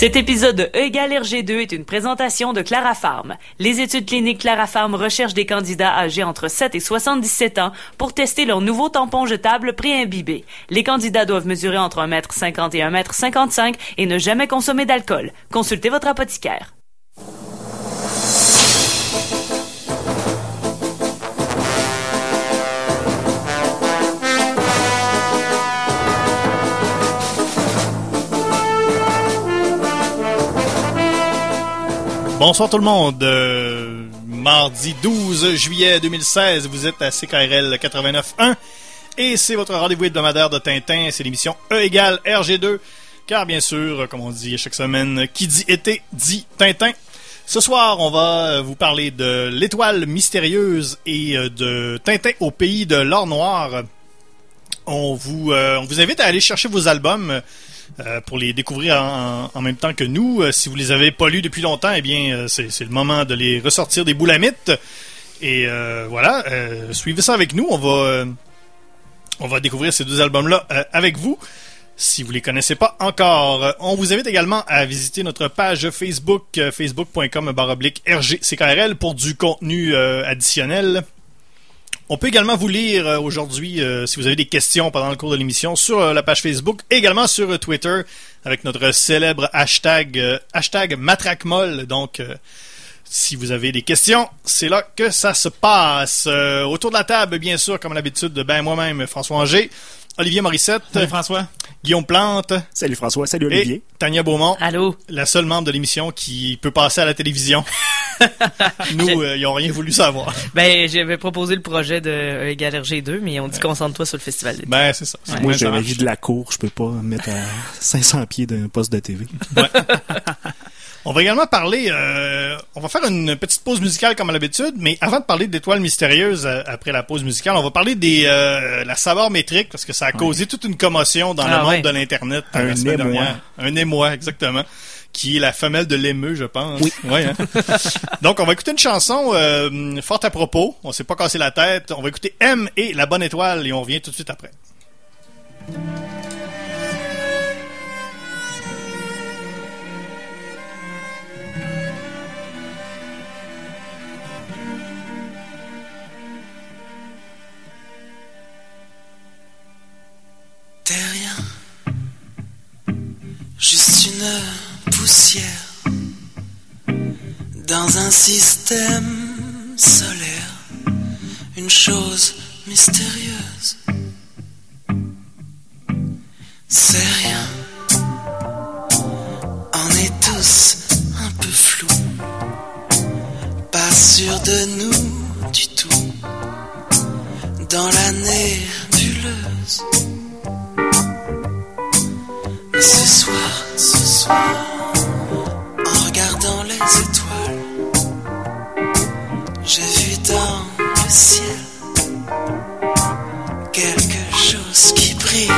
Cet épisode de E égale RG2 est une présentation de Clara Farm. Les études cliniques Clara Farm recherchent des candidats âgés entre 7 et 77 ans pour tester leur nouveau tampon jetable pré-imbibé. Les candidats doivent mesurer entre 1m50 et 1m55 et ne jamais consommer d'alcool. Consultez votre apothicaire. Bonsoir tout le monde. Euh, mardi 12 juillet 2016, vous êtes à CKRL 89.1 et c'est votre rendez-vous hebdomadaire de Tintin. C'est l'émission E égale RG2. Car bien sûr, comme on dit chaque semaine, qui dit été dit Tintin. Ce soir, on va vous parler de l'étoile mystérieuse et euh, de Tintin au pays de l'or noir. On vous, euh, on vous invite à aller chercher vos albums euh, pour les découvrir en, même temps que nous. Euh, si vous les avez pas lus depuis longtemps, eh bien, euh, c'est le moment de les ressortir des boulamites. Et voilà, suivez ça avec nous. On va, on va découvrir ces deux albums-là avec vous. Si vous les connaissez pas encore, on vous invite également à visiter notre page Facebook, facebook.com RGCKRL pour du contenu additionnel. On peut également vous lire euh, aujourd'hui, euh, si vous avez des questions pendant le cours de l'émission, sur euh, la page Facebook, également sur Twitter, avec notre célèbre hashtag, hashtag MatraqueMolle. Donc, si vous avez des questions, c'est là que ça se passe. autour de la table, bien sûr, comme l'habitude, ben moi-même, François Angers. Olivier Morissette. Salut François. Guillaume Plante. Salut François. Salut Olivier. Et Tania Beaumont. Allô? La seule membre de l'émission qui peut passer à la télévision. Nous, euh, ils n'ont rien voulu savoir. Ben, j'avais proposé le projet de e égal RG2, mais on dit concentre-toi sur le festival Ben, c'est ça. Moi, j'ai la vie de la cour. Je peux pas me mettre à 500 pieds d'un poste de TV. Ouais. On va également parler, euh, on va faire une petite pause musicale comme à l'habitude, mais avant de parler d'étoiles mystérieuses euh, après la pause musicale, on va parler des euh, la saveur métrique parce que ça a causé toute une commotion dans le ah, monde de l'internet un émoi. Un émoi, exactement qui est la femelle de l'émeu, je pense. Oui. Ouais, hein. Donc, on va écouter une chanson forte à propos. On s'est pas cassé la tête. On va écouter M et La Bonne Étoile et on revient tout de suite après. Dans un système solaire, une chose mystérieuse. C'est rien, on est tous un peu flous, pas sûr de nous du tout, dans la nébuleuse. Ce soir, ce soir, quelque chose qui brille,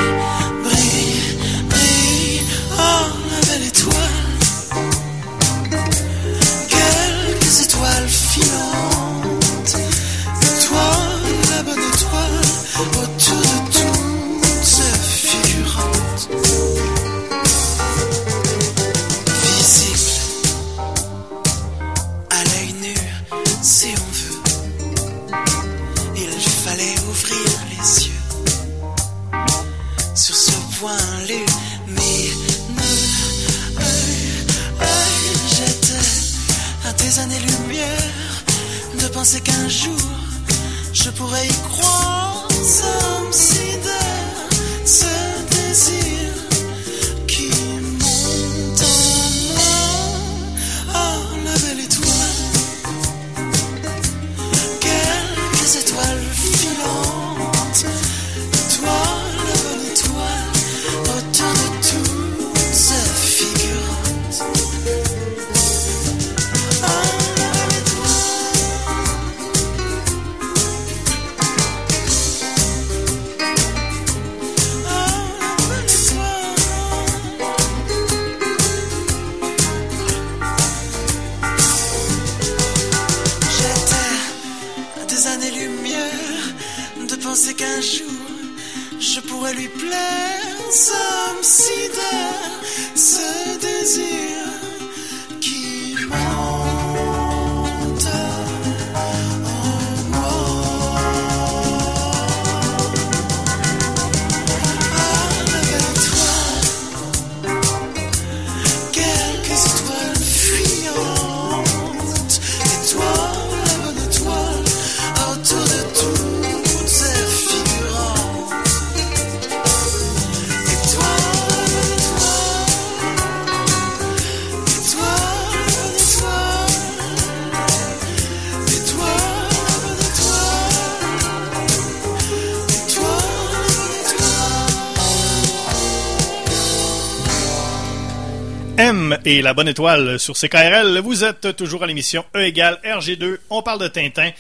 FM et la bonne étoile sur CKRL. Vous êtes toujours à l'émission E égale RG2. On parle de Tintin.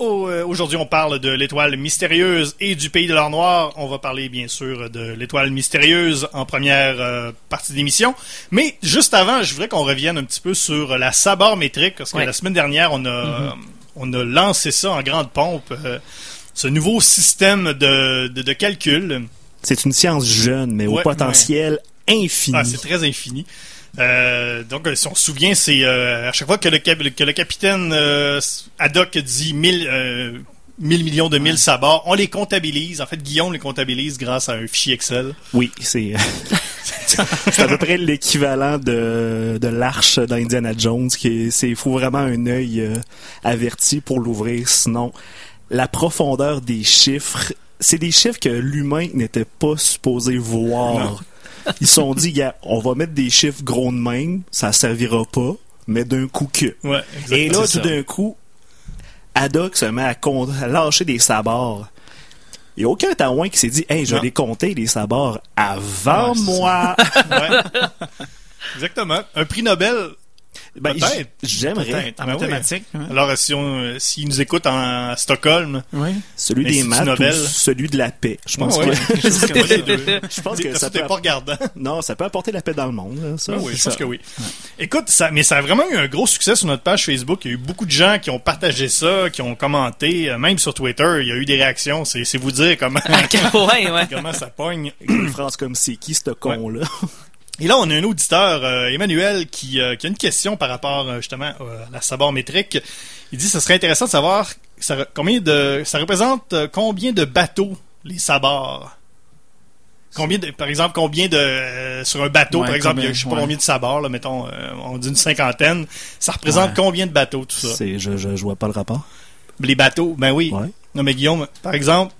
Euh, Aujourd'hui, on parle de l'étoile mystérieuse et du pays de l'or noir. On va parler bien sûr de l'étoile mystérieuse en première euh, partie d'émission. Mais juste avant, je voudrais qu'on revienne un petit peu sur la sabord métrique parce que Ouais. la semaine dernière, on a on a lancé ça en grande pompe. euh, ce nouveau système de, de, de calcul. C'est une science jeune, mais Ouais, au potentiel infini. Ah, c'est très infini. Euh, donc, euh, si on se souvient, c'est euh, à chaque fois que le, cap- que le capitaine euh, Haddock dit 1000 euh, 1000 millions de 1000 sabords, on les comptabilise. En fait, Guillaume les comptabilise grâce à un fichier Excel. Oui, c'est c'est à peu près l'équivalent de, de l'arche d'Indiana Jones. qui Il faut vraiment un œil euh, averti pour l'ouvrir. Sinon, la profondeur des chiffres, c'est des chiffres que l'humain n'était pas supposé voir. Ils se sont dit, on va mettre des chiffres gros de même, ça servira pas, mais d'un coup que. Ouais, Et là, tout d'un coup, Haddock se met à, à lâcher des sabords. Il n'y a aucun Taouin qui s'est dit Hey, je vais compter les sabords avant Ouais, moi. Ouais. Exactement. Un prix Nobel. Ben, J'aimerais. En Ben oui. mathématiques. hein. Alors, si on, nous écoutent en, à Stockholm, Oui. Celui des L'Institut maths Nobel. ou celui de la paix. Je pense Ouais, ouais. que, Je pense que les deux. je pense que ça peut, pas regardant. non, ça peut apporter la paix dans le monde. là, ça. Ah oui, je pense que oui. Écoute, ça, mais ça a vraiment eu un gros succès sur notre page Facebook. Il y a eu beaucoup de gens qui ont partagé ça, qui ont commenté, euh, même sur Twitter. Il y a eu des réactions. C'est, c'est vous dire comment, À quel point, ouais. comment ça pogne. Une phrase comme c'est qui ce con-là? Et là, on a un auditeur, euh, Emmanuel, qui, euh, qui a une question par rapport euh, justement à la sabord métrique. Il dit, ce serait intéressant de savoir ça, combien de, ça représente combien de bateaux les sabords. Combien de, par exemple, combien de euh, sur un bateau, Ouais, par exemple, il y a, je sais pas ouais. combien de sabords, là, mettons, euh, on dit une cinquantaine. Ça représente Ouais. combien de bateaux tout ça? Je, je, je vois pas le rapport. Les bateaux, ben oui. Non, mais Guillaume, par exemple,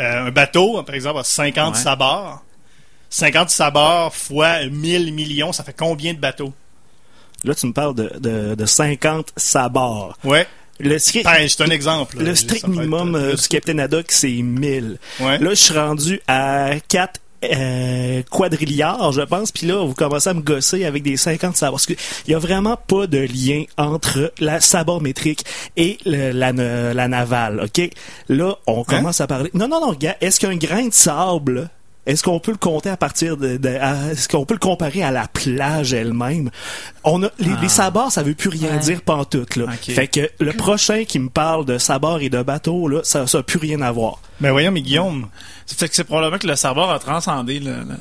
euh, un bateau, par exemple, a 50 Ouais. sabords. 50 sabords fois 1000 millions, ça fait combien de bateaux? Là, tu me parles de, de, de 50 sabords. Ouais. Le, strict- Ben, c'est un exemple. là. le strict être, minimum euh, euh, du Capitaine Haddock, c'est 1000. Ouais. Là, je suis rendu à 4 euh, quadrilliards, je pense, puis là, vous commencez à me gosser avec des 50 sabords. Parce qu'il y a vraiment pas de lien entre la sabord métrique et le- la, ne- la navale, OK? Là, Hein? on commence à parler... Non, non, non, regarde, est-ce qu'un grain de sable... Est-ce qu'on peut le compter à partir de, de- est-ce qu'on peut le comparer à la plage elle-même? On a les, Ah. les sabords, ça veut plus rien Ouais. dire pantoute là. Ok. Fait que le prochain qui me parle de sabords et de bateaux là, ça ça a plus rien à voir. Ben voyons, mais Guillaume. C'est que c'est probablement que le sabord a transcendé. le- le-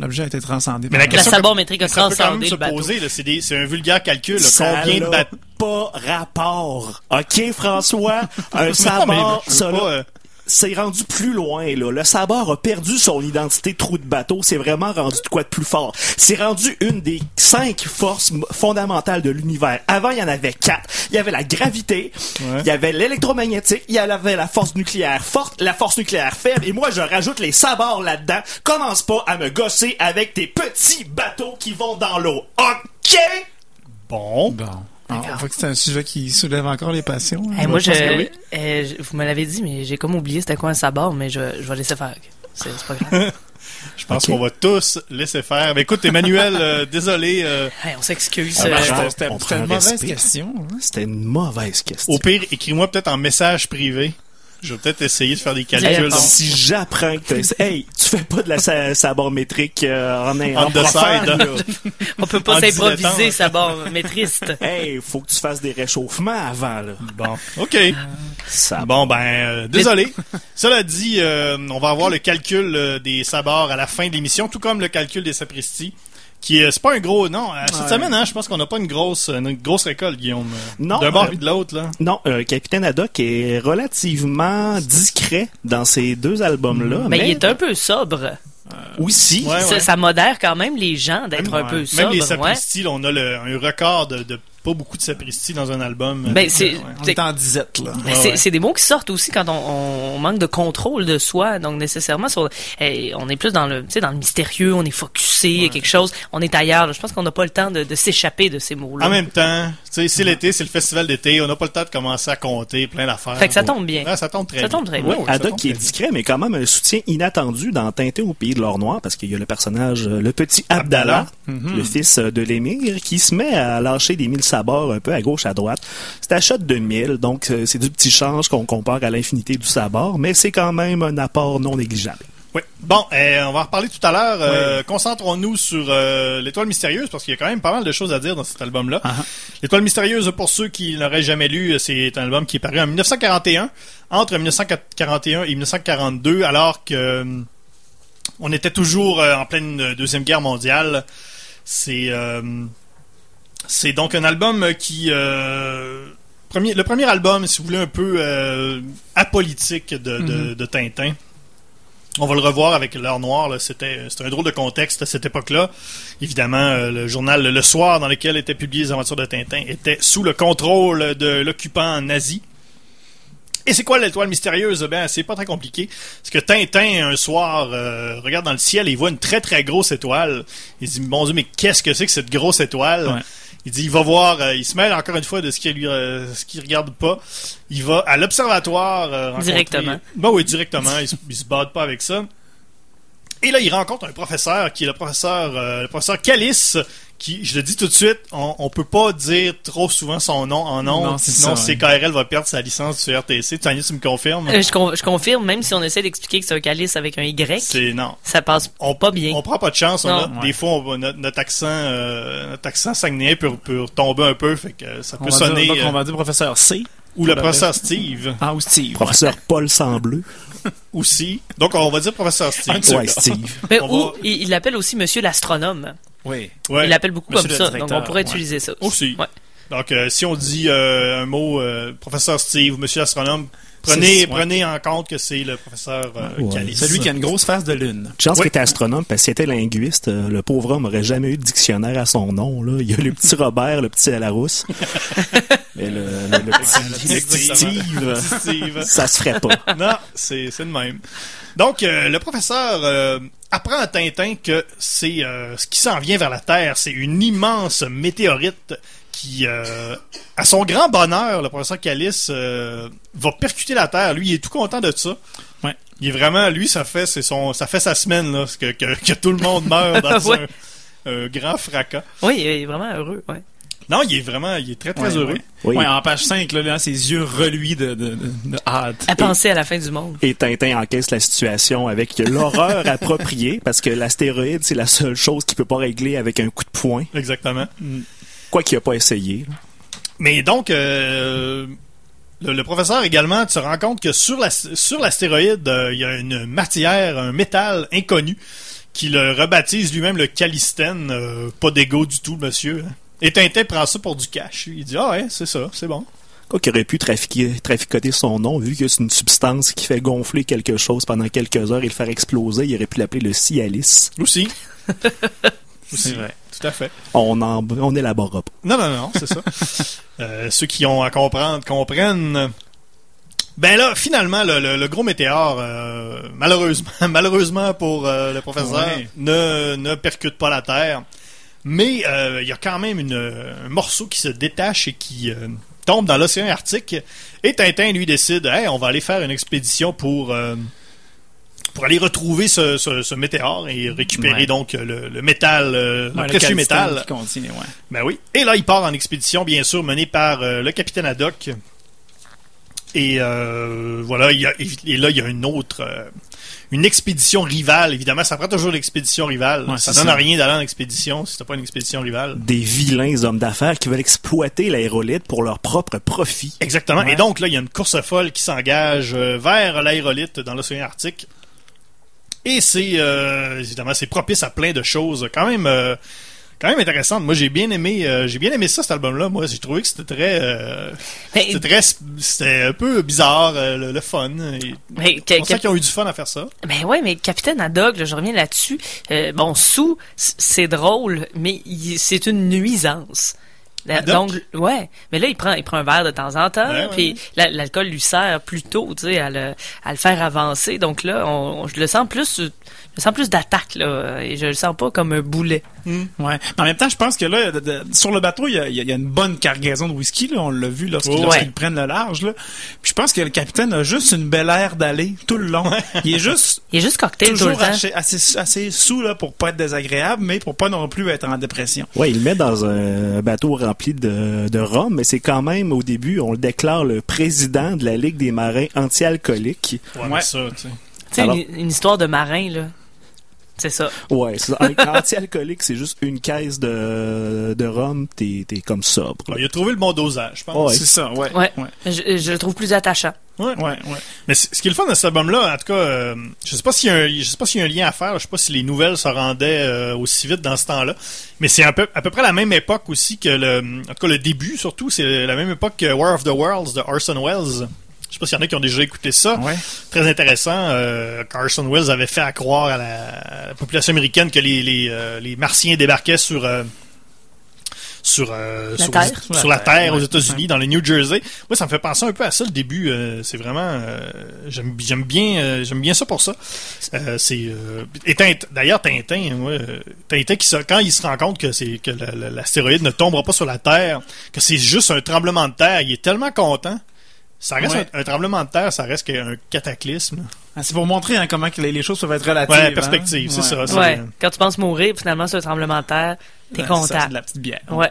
L'objet a été transcendé. Mais la question sabord métrique a ça peut quand même transcendé se le bateau. poser, là, c'est, des- c'est un vulgaire calcul. là. Ça combien de n'a bateaux? pas rapport. OK, François? Un sabord, mais ça, pas, euh, c'est rendu plus loin, là. Le sabord a perdu son identité trou de bateau. C'est vraiment rendu de quoi de plus fort. C'est rendu une des cinq forces fondamentales de l'univers. Avant, il y en avait quatre. Il y avait la gravité, Ouais. il y avait l'électromagnétique, il y avait la force nucléaire forte, la force nucléaire faible, et moi, je rajoute les sabords là-dedans. Commence pas à me gosser avec tes petits bateaux qui vont dans l'eau. OK? Bon. Bon. Ah, on voit que c'est un sujet qui soulève encore les passions. hein. Hey, moi, je, pense que oui. euh, vous me l'avez dit, mais j'ai comme oublié c'était quoi un sabord, mais je, je vais laisser faire. C'est pas grave. Je pense qu'on va tous laisser faire. Mais écoute, Emmanuel, euh, désolé. euh, Hey, on s'excuse. Ah, euh, ben, C'était- une mauvaise respect. question. hein. C'était une mauvaise question. au pire, écris-moi peut-être en message privé. Je vais peut-être essayer de faire des calculs. Si j'apprends que hey, tu fais pas de la sa- sabord métrique euh, en, en, On the side. là. on peut pas s'improviser maîtriste. Hey, faut que tu fasses des réchauffements avant là. Bon, OK. Ça Bon, ben, euh, désolé. Cela dit, euh, on va avoir le calcul euh, des sabords à la fin de l'émission, tout comme le calcul des sapristis. Qui est, c'est pas un gros, non. euh, Cette Ouais. semaine, hein, je pense qu'on n'a pas une grosse, une grosse récolte, Guillaume. euh, Non, D'un bord euh, et de l'autre, là. Non, euh, Capitaine Haddock est relativement discret dans ces deux albums-là. Mais il est un peu sobre. aussi. Ouais, Ça, ouais. ça modère quand même les gens d'être un Ouais. peu Même sobre. les ouais. sapristis, là, on a le, un record de, de pas beaucoup de sapristi dans un album. Ben, c'est- Ouais. On est en disette, là. Mais Ouais, c'est ouais. des mots qui sortent aussi quand on, on manque de contrôle de soi. Donc nécessairement, sur, eh, on est plus dans le, tu sais, dans le mystérieux, on est focusé, quelque chose, on est ailleurs. là. Je pense qu'on n'a pas le temps de, de s'échapper de ces mots-là. En même temps, tu sais, c'est l'été, c'est le festival d'été, on n'a pas le temps de commencer à compter plein d'affaires. Fait que ça tombe bien. Ouais, ça tombe très Ça bien. tombe très Ouais, bien. tombe qui est très bien. discret, mais quand même un soutien inattendu dans Tintin au pays de l'or noir, parce qu'il y a le personnage, euh, le petit Abdallah, le fils euh, de l'émir, qui se met à lâcher des mille sabords un peu à gauche, à droite. C'est à shot de mille, donc euh, c'est du petit change qu'on compare à l'infinité du sabord, mais c'est quand même un apport non négligeable. Oui. Bon, euh, on va en reparler tout à l'heure. Euh, Concentrons-nous sur euh, l'étoile mystérieuse parce qu'il y a quand même pas mal de choses à dire dans cet album-là. Ah, ah. L'étoile mystérieuse, pour ceux qui l'auraient jamais lu, c'est un album qui est paru en 1941, entre 1941 et 1942, alors que on était toujours en pleine deuxième guerre mondiale. C'est c'est donc un album qui euh, premier le premier album, si vous voulez, un peu euh, apolitique de, de, de Tintin. On va le revoir avec l'heure noire. c'était un drôle de contexte à cette époque-là. Évidemment, euh, le journal Le Soir dans lequel étaient publiées les aventures de Tintin était sous le contrôle de l'occupant nazi. Et c'est quoi l'étoile mystérieuse? Ben, c'est pas très compliqué. Parce que Tintin, un soir, euh, regarde dans le ciel et il voit une très très grosse étoile. Il dit, mon Dieu, mais qu'est-ce que c'est que cette grosse étoile? Ouais. Il dit, il va voir, euh, il se mêle encore une fois de ce qu'il lui, euh, ce qu'il regarde pas. Il va à l'observatoire. euh, Directement. Ben oui, directement. il, se, il se bade pas avec ça. Et là, il rencontre un professeur qui est le professeur, euh, le professeur Calice, qui, je le dis tout de suite, on, on peut pas dire trop souvent son nom en nom, Non, c'est sinon ça, ouais. CKRL va perdre sa licence du RTC. Tania, tu me confirmes? Euh, je, con- je confirme, même si on essaie d'expliquer que c'est un calice avec un Y, C'est non. ça passe On, pas bien. On prend pas de chance. on Non. a- Ouais. Des fois, on va- notre, notre accent, euh, notre accent peut, peut tomber un peu, fait que ça On peut va sonner. dire, donc, euh, on va dire professeur C. ou le professeur Steve Ah, ou Steve. Professeur Paul Sambleu. aussi. Donc, on va dire professeur Steve. Ouais, Steve. Mais ou va- il l'appelle aussi Monsieur l'astronome. Oui. Ouais. Il l'appelle beaucoup Monsieur comme ça, donc on pourrait ouais. utiliser ça Aussi. Ouais. Donc, euh, si on dit euh, un mot, euh, professeur Steve ou monsieur astronome, prenez, prenez en compte que c'est le professeur euh, Ouais. Calice. Celui qui a une grosse face de lune. Chance Oui. qu'il était astronome, parce que s'il était linguiste, euh, le pauvre homme aurait jamais eu de dictionnaire à son nom. Là. Il y a le petit Robert, le petit Larousse. Mais le, le- le petit, le petit Steve, Steve. ça se ferait pas. non, c'est c'est le même. Donc, euh, le professeur euh, apprend à Tintin que c'est euh, ce qui s'en vient vers la Terre, c'est une immense météorite qui, euh, à son grand bonheur, le professeur Calice euh, va percuter la Terre. Lui, il est tout content de ça. Ouais. Il est vraiment, lui, ça fait, c'est son, ça fait sa semaine là, que, que, que tout le monde meurt dans Ouais. un, un grand fracas. Oui, il est vraiment heureux. Ouais. Non, il est vraiment, il est très très Ouais, heureux. ouais. Oui. Ouais, en page 5, là, là, ses yeux reluis de, de, de, de hâte. À penser à la fin du monde. Et Tintin encaisse la situation avec l'horreur appropriée, parce que l'astéroïde, c'est la seule chose qu'il peut pas régler avec un coup de poing, Exactement. quoi qu'il a pas essayé. là. Mais donc, euh, le, le professeur également, tu te rends compte que sur la- sur l'astéroïde, euh, il y a une matière, un métal inconnu, qui le rebaptise lui-même le calistène. euh, pas d'égo du tout, monsieur. hein. Et Tintin prend ça pour du cash. Il dit, ah ouais, c'est ça, c'est bon. Quoi qu'il aurait pu trafiquer, traficoter son nom, vu que c'est une substance qui fait gonfler quelque chose pendant quelques heures et le faire exploser, il aurait pu l'appeler le Cialis. Aussi. Aussi. vrai. Tout à fait. On en, on élaborera pas. Non, non, non, c'est ça. Euh, ceux qui ont à comprendre comprennent. Ben là, finalement, le, le- le gros météore, euh, malheureusement, malheureusement pour euh, le professeur, Ouais. ne, ne percute pas la Terre. Mais euh, il y a quand même une, un morceau qui se détache et qui euh, tombe dans l'océan Arctique. Et Tintin, lui, décide, hey, on va aller faire une expédition pour... euh, pour aller retrouver ce, ce, ce météore et récupérer Ouais. donc le, le métal, euh, le précieux métal. qui contient, ouais. Ben oui. Et là, il part en expédition, bien sûr, menée par euh, le capitaine Haddock. Et euh, voilà, il y a, et là, il y a une autre... une expédition rivale, évidemment, ça prend toujours l'expédition rivale. Ouais, ça c'est donne ça. rien d'aller en expédition si t'as pas une expédition rivale. Des vilains hommes d'affaires qui veulent exploiter l'aérolite pour leur propre profit. Exactement. Ouais. Et donc, là, il y a une course folle qui s'engage euh, vers l'aérolite dans l'océan Arctique. Et c'est, euh, évidemment, c'est propice à plein de choses. Quand même, euh, quand même intéressante. Moi, j'ai bien aimé, euh, j'ai bien aimé ça, cet album-là. Moi, j'ai trouvé que c'était très, euh, Mais, c'était très, c'était un peu bizarre, euh, le, le fun. Mais, ça que- qu'ils ont eu du fun à faire ça. Ben ouais, mais Capitaine Haddock, là, je reviens là-dessus. Bon, sous, c'est drôle, mais c'est une nuisance. La-? Donc, ouais. Mais là, il prend, il prend un verre de temps en temps. Ouais, puis la- l'alcool lui sert plutôt, tu sais, à le, à le faire avancer. Donc là, on, je le sens plus, je le sens plus d'attaque, là. Et je le sens pas comme un boulet. Ouais. Mais en même temps, je pense que là, de- de- sur le bateau, il y a, y y une bonne cargaison de whisky. Là, on l'a vu lorsqu'ils Ouais. lorsqu'ils prennent le large. Là. Puis je pense que le capitaine a juste une belle air d'aller tout le long. Il est juste Il est juste cocktail tout le toujours temps. assez, assez, assez sous là, pour pas être désagréable, mais pour pas non plus être en dépression. Ouais, il le met dans un bateau rempli de, de rhum, mais c'est quand même, au début, on le déclare le président de la Ligue des marins anti-alcooliques. Ouais, Ouais. ça, tu sais. Tu sais, Alors- une, une histoire de marin, là. C'est ça. Ouais, c'est ça. Un anti-alcoolique, c'est juste une caisse de, de rhum, t'es, t'es comme sobre. Il a trouvé le bon dosage, je pense. Ouais. C'est ça, ouais. Ouais. Ouais, Je, je le trouve plus attachant. Ouais. ouais. ouais. Mais ce qui est le fun de cet album-là, en tout cas, euh, je sais pas s'il y a un, je sais pas s'il y a un lien à faire. Je sais pas si les nouvelles se rendaient euh, aussi vite dans ce temps-là. Mais c'est un peu, à peu près la même époque aussi que le, en tout cas le début surtout, c'est la même époque que War of the Worlds de Orson Welles. Je sais pas s'il y en a qui ont déjà écouté ça. Ouais. Très intéressant. Euh, Orson Welles avait fait à croire à la, à la population américaine que les, les, euh, les Martiens débarquaient sur euh, sur, euh, La sur, Terre. sur la Terre aux ouais. États-Unis, dans le New Jersey. Moi, ça me fait penser un peu à ça le début. euh, c'est vraiment, euh, j'aime bien, euh, j'aime bien ça pour ça. Euh, c'est euh, d'ailleurs Tintin, euh, Tintin qui se- quand il se rend compte que c'est que la- la- l'astéroïde ne tombera pas sur la Terre, que c'est juste un tremblement de terre, il est tellement content. Ça reste Ouais. un, un tremblement de terre, ça reste qu'un cataclysme. Ah, C'est pour montrer hein, comment que les, les choses peuvent être relatives. Ouais, hein. perspective, c'est Ouais. ça. Ouais. Quand tu penses mourir, finalement, c'est un tremblement de terre. T'es Ouais, content. ça, c'est de la petite bière. Ouais.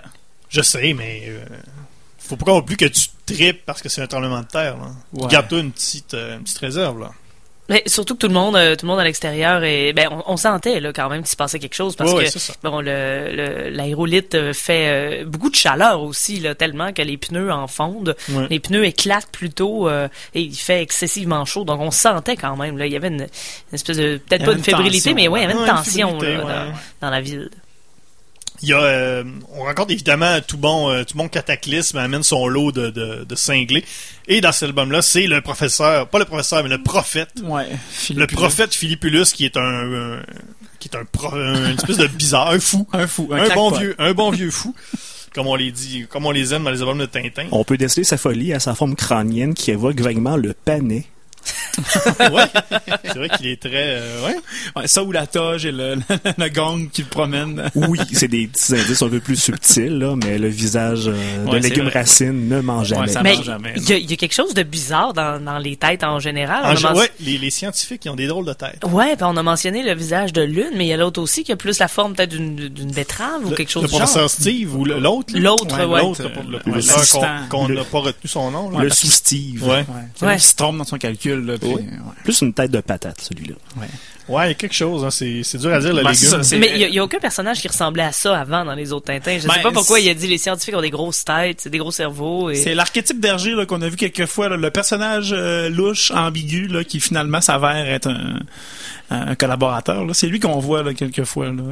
Je sais, mais euh, faut pas non plus que tu tripes parce que c'est un tremblement de terre. Garde-toi une petite, euh, une petite réserve. Là. Mais surtout que tout le monde, euh, tout le monde à l'extérieur, et ben, on, on sentait là quand même qu'il se passait quelque chose parce que bon, le, le- l'aérolite euh, fait euh, beaucoup de chaleur aussi là, tellement que les pneus en fondent, les pneus éclatent plutôt euh, et il fait excessivement chaud. Donc on sentait quand même là, il y avait une, une espèce de peut-être pas une une fébrilité, tension, mais ouais, il y avait une tension là, dans la ville. Il y a, euh, on rencontre évidemment tout bon, euh, tout bon cataclysme amène son lot de, de, de cinglés. Et dans cet album-là, c'est le professeur, pas le professeur, mais le prophète, Ouais. le Philippe prophète Philippulus qui est un, un- qui est un, pro- un- une espèce de bizarre, un fou, Un fou. Un, un, bon vieux, un bon vieux fou, comme on les dit, comme on les aime dans les albums de Tintin. On peut déceler sa folie à sa forme crânienne qui évoque vaguement le panais. ouais, c'est vrai qu'il est très, euh, ouais. Ouais, ça ou la toge et le, le gong qui le promène. Oui, c'est des petits indices un peu plus subtils, là, mais le visage euh, de Ouais, légumes vrai. racines ne ment jamais. Ouais, ça Mais marche jamais, il y, a- il y a quelque chose de bizarre dans, dans les têtes en général. En ouais, les, les scientifiques, ils ont des drôles de tête. Ouais, puis on a mentionné le visage de Lune, mais il y a l'autre aussi qui a plus la forme peut-être d'une betterave ou Le- quelque chose le du genre. professeur Steve ou le- l'autre. L'autre, Ouais. L'autre, le, le le qu'on Le- n'a pas retenu son nom. là. le sous-Steve. Ouais. Ouais. Ouais. Il se trompe dans son calcul. Là, puis, Ouais. ouais. Plus une tête de patate, celui-là. Ouais, il y a quelque chose. Hein. C'est c'est dur à dire, le Ben, légume. c'est ça, c'est- Mais il n'y a, aucun personnage qui ressemblait à ça avant dans les autres Tintins. Je Ben, sais pas pourquoi c'est- il a dit les scientifiques ont des grosses têtes, c'est des gros cerveaux. Et... C'est l'archétype d'Hergé là, qu'on a vu quelques fois, là, le personnage euh, louche, ambigu, là, qui finalement s'avère être un, un collaborateur. Là. C'est lui qu'on voit là, quelques fois. Là.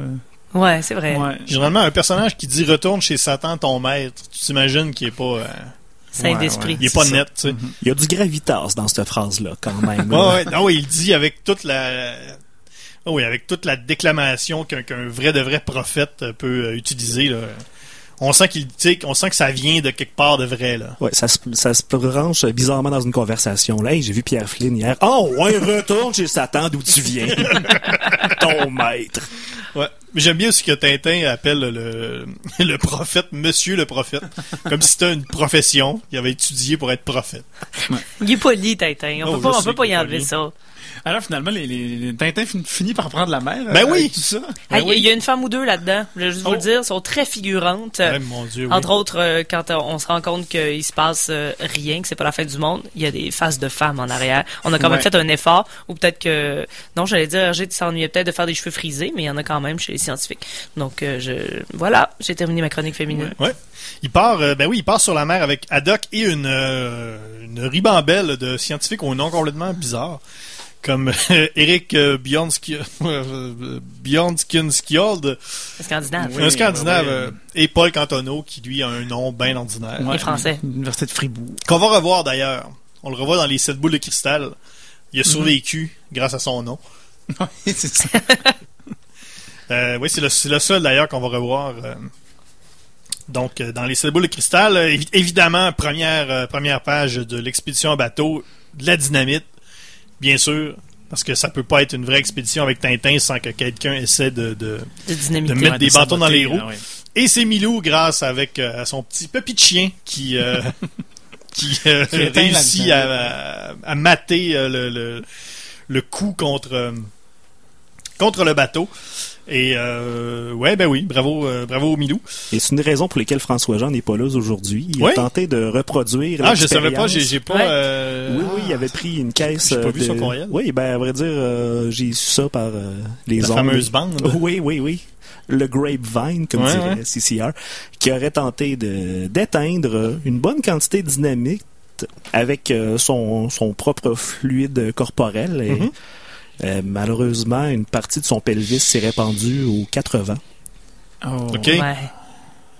Ouais, c'est vrai. Ouais. Généralement, un personnage qui dit retourne chez Satan, ton maître, tu t'imagines qu'il est pas, euh, Saint Ouais, d'esprit. ouais. il est pas net, tu sais. Il y a du gravitas dans cette phrase-là, quand même. Ouais, ouais. Non, ouais, il dit avec toute la, Ah oui, avec toute la déclamation qu'un vrai de vrai prophète euh, peut euh, utiliser, là. On sent qu'il, on sent que ça vient de quelque part de vrai, là. Ouais, ça se, ça se branche bizarrement dans une conversation. Là, hey, j'ai vu Pierre Flynn hier. Oh, ouais, retourne chez Satan d'où tu viens. Ton maître. Ouais. Mais j'aime bien aussi que Tintin appelle le, le prophète Monsieur le prophète. Comme si c'était une profession qu'il avait étudié pour être prophète. Il est poli, Tintin. On Oh, peut pas, on peut pas y enlever ça. Alors finalement, les, les, les Tintins fin- finit par prendre la mer. Ben euh, oui. Tout ça. Ah, Ben Il oui. il y a une femme ou deux là-dedans. Je vais juste vous Oh. le dire, elles sont très figurantes. Ouais, mon Dieu, oui. Entre autres, euh, quand on se rend compte qu'il se passe euh, rien, que c'est pas la fin du monde, il y a des faces de femmes en arrière. On a quand même Ouais. fait un effort, ou peut-être que... Non, j'allais dire, Hergé s'ennuyait peut-être de faire des cheveux frisés, mais il y en a quand même chez les scientifiques. Donc, je... voilà, j'ai terminé ma chronique féminine. Ouais. Il part, euh, ben oui, il part sur la mer avec Haddock et une, euh, une ribambelle de scientifiques au nom complètement bizarre. Comme euh, Eric euh, Bjornski- Bjornskinskjold, C'est scandinave. Oui, un Scandinave, euh, et Paul Cantono, qui lui a un nom bien ordinaire. Ouais, Français. L'université de Fribourg. Qu'on va revoir d'ailleurs. On le revoit dans les sept boules de cristal. Il a survécu grâce à son nom. Ouais, c'est ça. Euh, oui, c'est le, seul d'ailleurs qu'on va revoir euh, Donc, dans les sept boules de cristal, évi- évidemment, première, euh, première page de l'expédition à bateau, de la dynamite, bien sûr, parce que ça peut pas être une vraie expédition avec Tintin sans que quelqu'un essaie de... de- De. De mettre des bâtons dans les roues. ouais. Et c'est Milou, grâce avec euh, son petit petit chien, qui... euh, qui euh, Qui réussit à, à, à mater euh, le, le, le coup contre, euh, contre le bateau. Et euh, ouais, ben oui, bravo, euh, bravo Milou. Et c'est une raison pour laquelle François Jean n'est pas là aujourd'hui. Il Oui. a tenté de reproduire Ah, je savais pas, j'ai pas. Ouais. euh, Oui, oui, il avait pris une caisse. J'ai pas euh, vu de... son courriel. Oui, ben à vrai dire, euh, j'ai su ça par euh, les La ondes. fameuse bande. Oui, oui, oui. Le grapevine, comme Ouais, dirait ouais. CCR, qui aurait tenté de d'éteindre une bonne quantité de dynamite avec euh, son, son propre fluide corporel. Et, Mhm. Euh, malheureusement, une partie de son pelvis s'est répandue aux quatre vents. Oh. Ok. Ouais.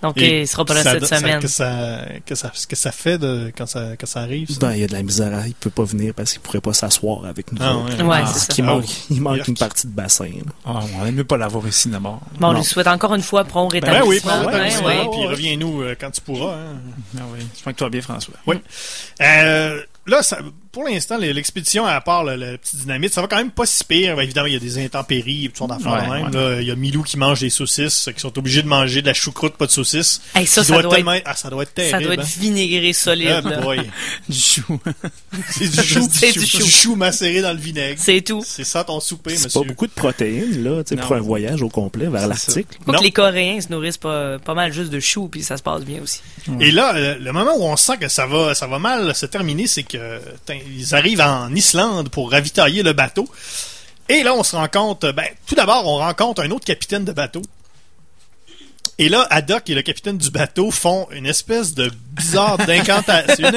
Donc, Et il sera pas là ça- cette ça- semaine. que ça, que ça, ce que ça fait de, quand ça, quand ça arrive. ça? Ben, il y a de la misère, à- il peut pas venir parce qu'il pourrait pas s'asseoir avec nous. Ah, ouais. Ouais, Ah, ça. Ah, manque, il manque une partie de bassin. là. Ah, on aime mieux pas l'avoir ici d'abord. Bon, on Non. lui souhaite encore une fois prompt Ben rétablissement. oui, prends Ouais, rétablissement, ouais. puis reviens-nous euh, quand tu pourras. hein. Ah oui. J'espère que tu vas bien, François. Euh, là, ça, pour l'instant, l'expédition, à part le, le petit dynamite, ça va quand même pas si pire. Ben, évidemment, il y a des intempéries et tout son affaire Ouais, de même. ouais. là. Il y a Milou qui mange des saucisses, qui sont obligés de manger de la choucroute, pas de saucisses. Hey, ça, doit être, Ah, ça doit être terrible. ça doit être hein. vinaigré solide. Ah, là. Du chou. C'est du chou, C'est du chou. chou macéré dans le vinaigre. C'est tout. C'est ça ton souper, C'est monsieur. pas beaucoup de protéines, là, tu sais, pour un voyage au complet vers l'Arctique. Faut Non. que les Coréens se nourrissent pas, pas mal juste de choux, puis ça se passe bien aussi. Et là, le, le moment où on sent que ça va, ça va mal se terminer, c'est que tain, ils arrivent en Islande pour ravitailler le bateau. Et là, on se rend compte, ben, tout d'abord, on rencontre un autre capitaine de bateau. Et là, Haddock et le capitaine du bateau font une espèce de bizarre d'incantation.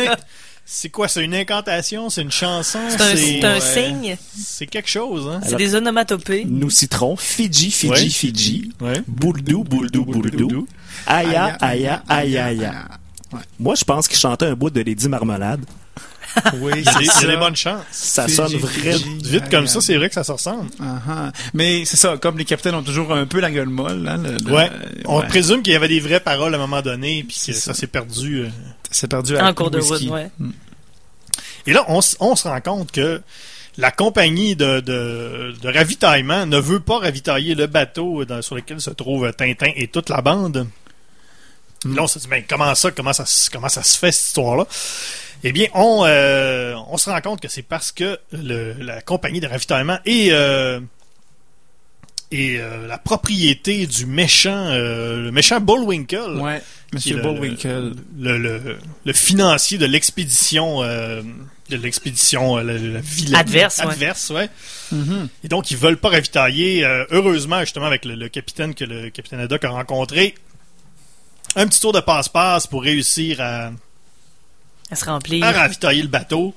C'est quoi? C'est une incantation? C'est une chanson? C'est un, ouais, signe. C'est quelque chose, hein? C'est des onomatopées. Nous citerons Fidji, Fidji, Ouais. Fidji. Ouais. Bouldou, bouldou, bouldou. Aya, aya, aya, aya. Moi, je pense qu'il chantait un bout de Lady Marmelade. Oui, Il y a des- il y a des bonnes chances. Ça sonne vraiment. Vite comme ça, c'est vrai que ça se ressemble. Ah-ha. Mais c'est ça, comme les capitaines ont toujours un peu la gueule molle, hein, le- le- Ouais. On ouais. présume qu'il y avait des vraies paroles à un moment donné, puis que C'est ça ça. s'est perdu. euh. C'est perdu à En cours de route, whisky. ouais. Et là, on, se rend compte que la compagnie de, de, de ravitaillement ne veut pas ravitailler le bateau dans- sur lequel se trouve Tintin et toute la bande. Et Là, on se dit, mais comment ça, comment ça, se- comment ça se fait cette histoire-là? Eh bien, on, euh, on se rend compte que c'est parce que le- la compagnie de ravitaillement est, euh, est euh, la propriété du méchant, euh, le méchant Bullwinkle. Ouais, est Monsieur le- Bullwinkle. le, le, le financier de l'expédition euh, de l'expédition la, Adverse, ouais. adverse ouais. Mhm. et donc ils veulent pas ravitailler euh, heureusement justement avec le, le capitaine que le capitaine Haddock a rencontré un petit tour de passe-passe pour réussir à, Elle se remplit. à ravitailler le bateau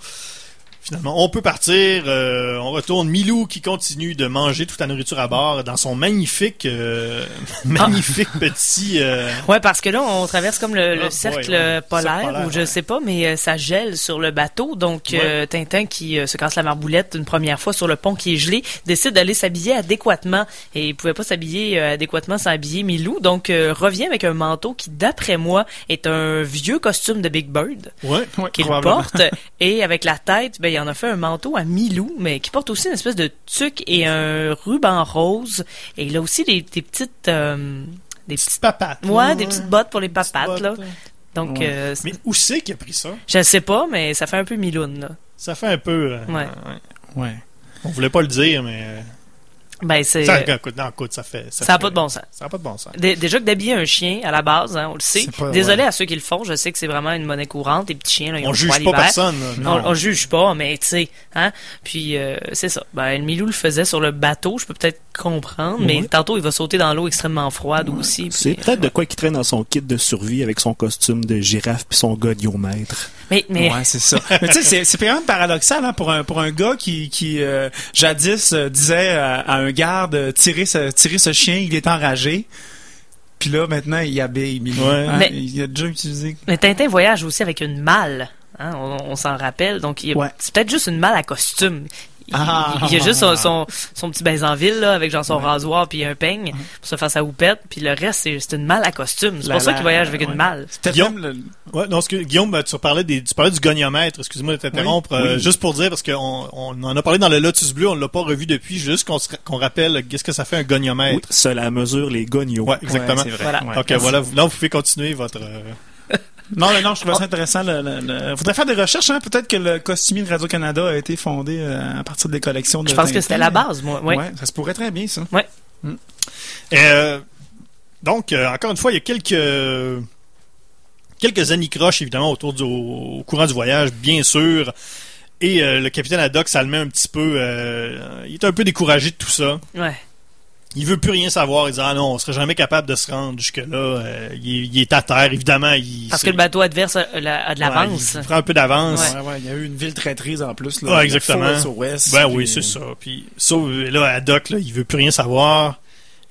Finalement, on peut partir. euh, on retourne. Milou qui continue de manger toute la nourriture à bord dans son magnifique, euh, magnifique petit. euh, Ouais, parce que là, on traverse comme le, Ah, le cercle ouais. polaire, polaire, ou je ouais. sais pas, mais euh, ça gèle sur le bateau. Donc, Tintin, qui se casse la marboulette une première fois sur le pont qui est gelé, décide d'aller s'habiller adéquatement. Et il pouvait pas s'habiller adéquatement sans habiller Milou. Donc, revient avec un manteau qui, d'après moi, est un vieux costume de Big Bird qu'il porte. et avec la tête, ben, il en a fait un manteau à Milou, mais qui porte aussi une espèce de tuque et un ruban rose. Et il a aussi des, des petites... euh, des petites Petite papate. Ouais, des petites bottes pour les papates, bottes, là. Donc, Ouais. euh, Mais où c'est qu'il a pris ça? je ne sais pas, mais ça fait un peu miloune, là. Ça fait un peu. euh, Ouais. Ouais. On voulait pas le dire, mais. Ben, c'est... Ça, écoute, non, écoute, ça fait. ça n'a pas de bon sens. Ça n'a pas de bon sens. Dé- Déjà que d'habiller un chien, à la base, hein, on le sait. Pas- Désolé ouais. à ceux qui le font, je sais que c'est vraiment une monnaie courante. Les petits chiens, là, ils ont On le juge pas personne. là. On, Non. on juge pas, mais tu sais, hein. Puis euh, c'est ça. Ben, le Milou le faisait sur le bateau, je peux peut-être comprendre, mais Ouais. tantôt il va sauter dans l'eau extrêmement froide aussi. C'est peut-être de quoi qui traîne dans son kit de survie avec son costume de girafe puis son godiomètre. Mais, mais Ouais, c'est ça. Mais tu sais, c'est- c'est quand même paradoxal hein, pour un pour un gars qui qui euh, jadis euh, disait à, à un garde euh, tirer ce tirer ce chien, il est enragé. Puis là maintenant il habille. Ouais. Hein, Mais- Il a déjà utilisé. Mais Tintin voyage aussi avec une malle. Hein, on, on s'en rappelle. Donc, il Ouais. c'est peut-être juste une malle à costume. Ah. il, il a juste son, son, son petit bain en ville, là, avec genre son rasoir puis un peigne pour se faire sa houppette. Puis le reste, c'est c'est une malle à costume. C'est La- pour ça qu'il voyage avec ouais. une malle. Guillaume- même le- Ouais, non, ce que, Guillaume, tu parlais, des, tu parlais du goniomètre. Excuse-moi de t'interrompre. Oui. euh, Oui. juste pour dire, parce qu'on on en a parlé dans le Lotus Bleu, on l'a pas revu depuis. Juste qu'on se- qu'on rappelle qu'est-ce que ça fait un goniomètre. Oui, cela mesure les gognos. Ouais, exactement. Vrai. Voilà. Ouais. Donc voilà, vous- là vous pouvez continuer votre. euh, Non, non, je trouvais ça intéressant. Le, le- le- Faudrait faire des recherches, hein. Peut-être que le costumier de Radio-Canada a été fondé euh, à partir des collections de Je pense que c'était la base, moi. Ouais. Ouais, ça se pourrait très bien, ça. Euh, donc, euh, encore une fois, il y a quelques quelques anicroches, évidemment, autour du au, courant du voyage, bien sûr. Et le capitaine Haddock, ça le met un petit peu... il est un peu découragé de tout ça. Ouais. Il veut plus rien savoir. Il dit, ah non, on serait jamais capable de se rendre jusque-là. Euh, il, est- il est à terre, évidemment. Il, Parce que le bateau adverse a, a- a de l'avance. Ouais, il prend un peu d'avance. Ouais. Ouais, ouais, il y a eu une ville traîtrise en plus. Là, Ouais, Le exactement. SOS, Ben puis- oui, c'est ça. Puis ça, là, Haddock, là, il veut plus rien savoir.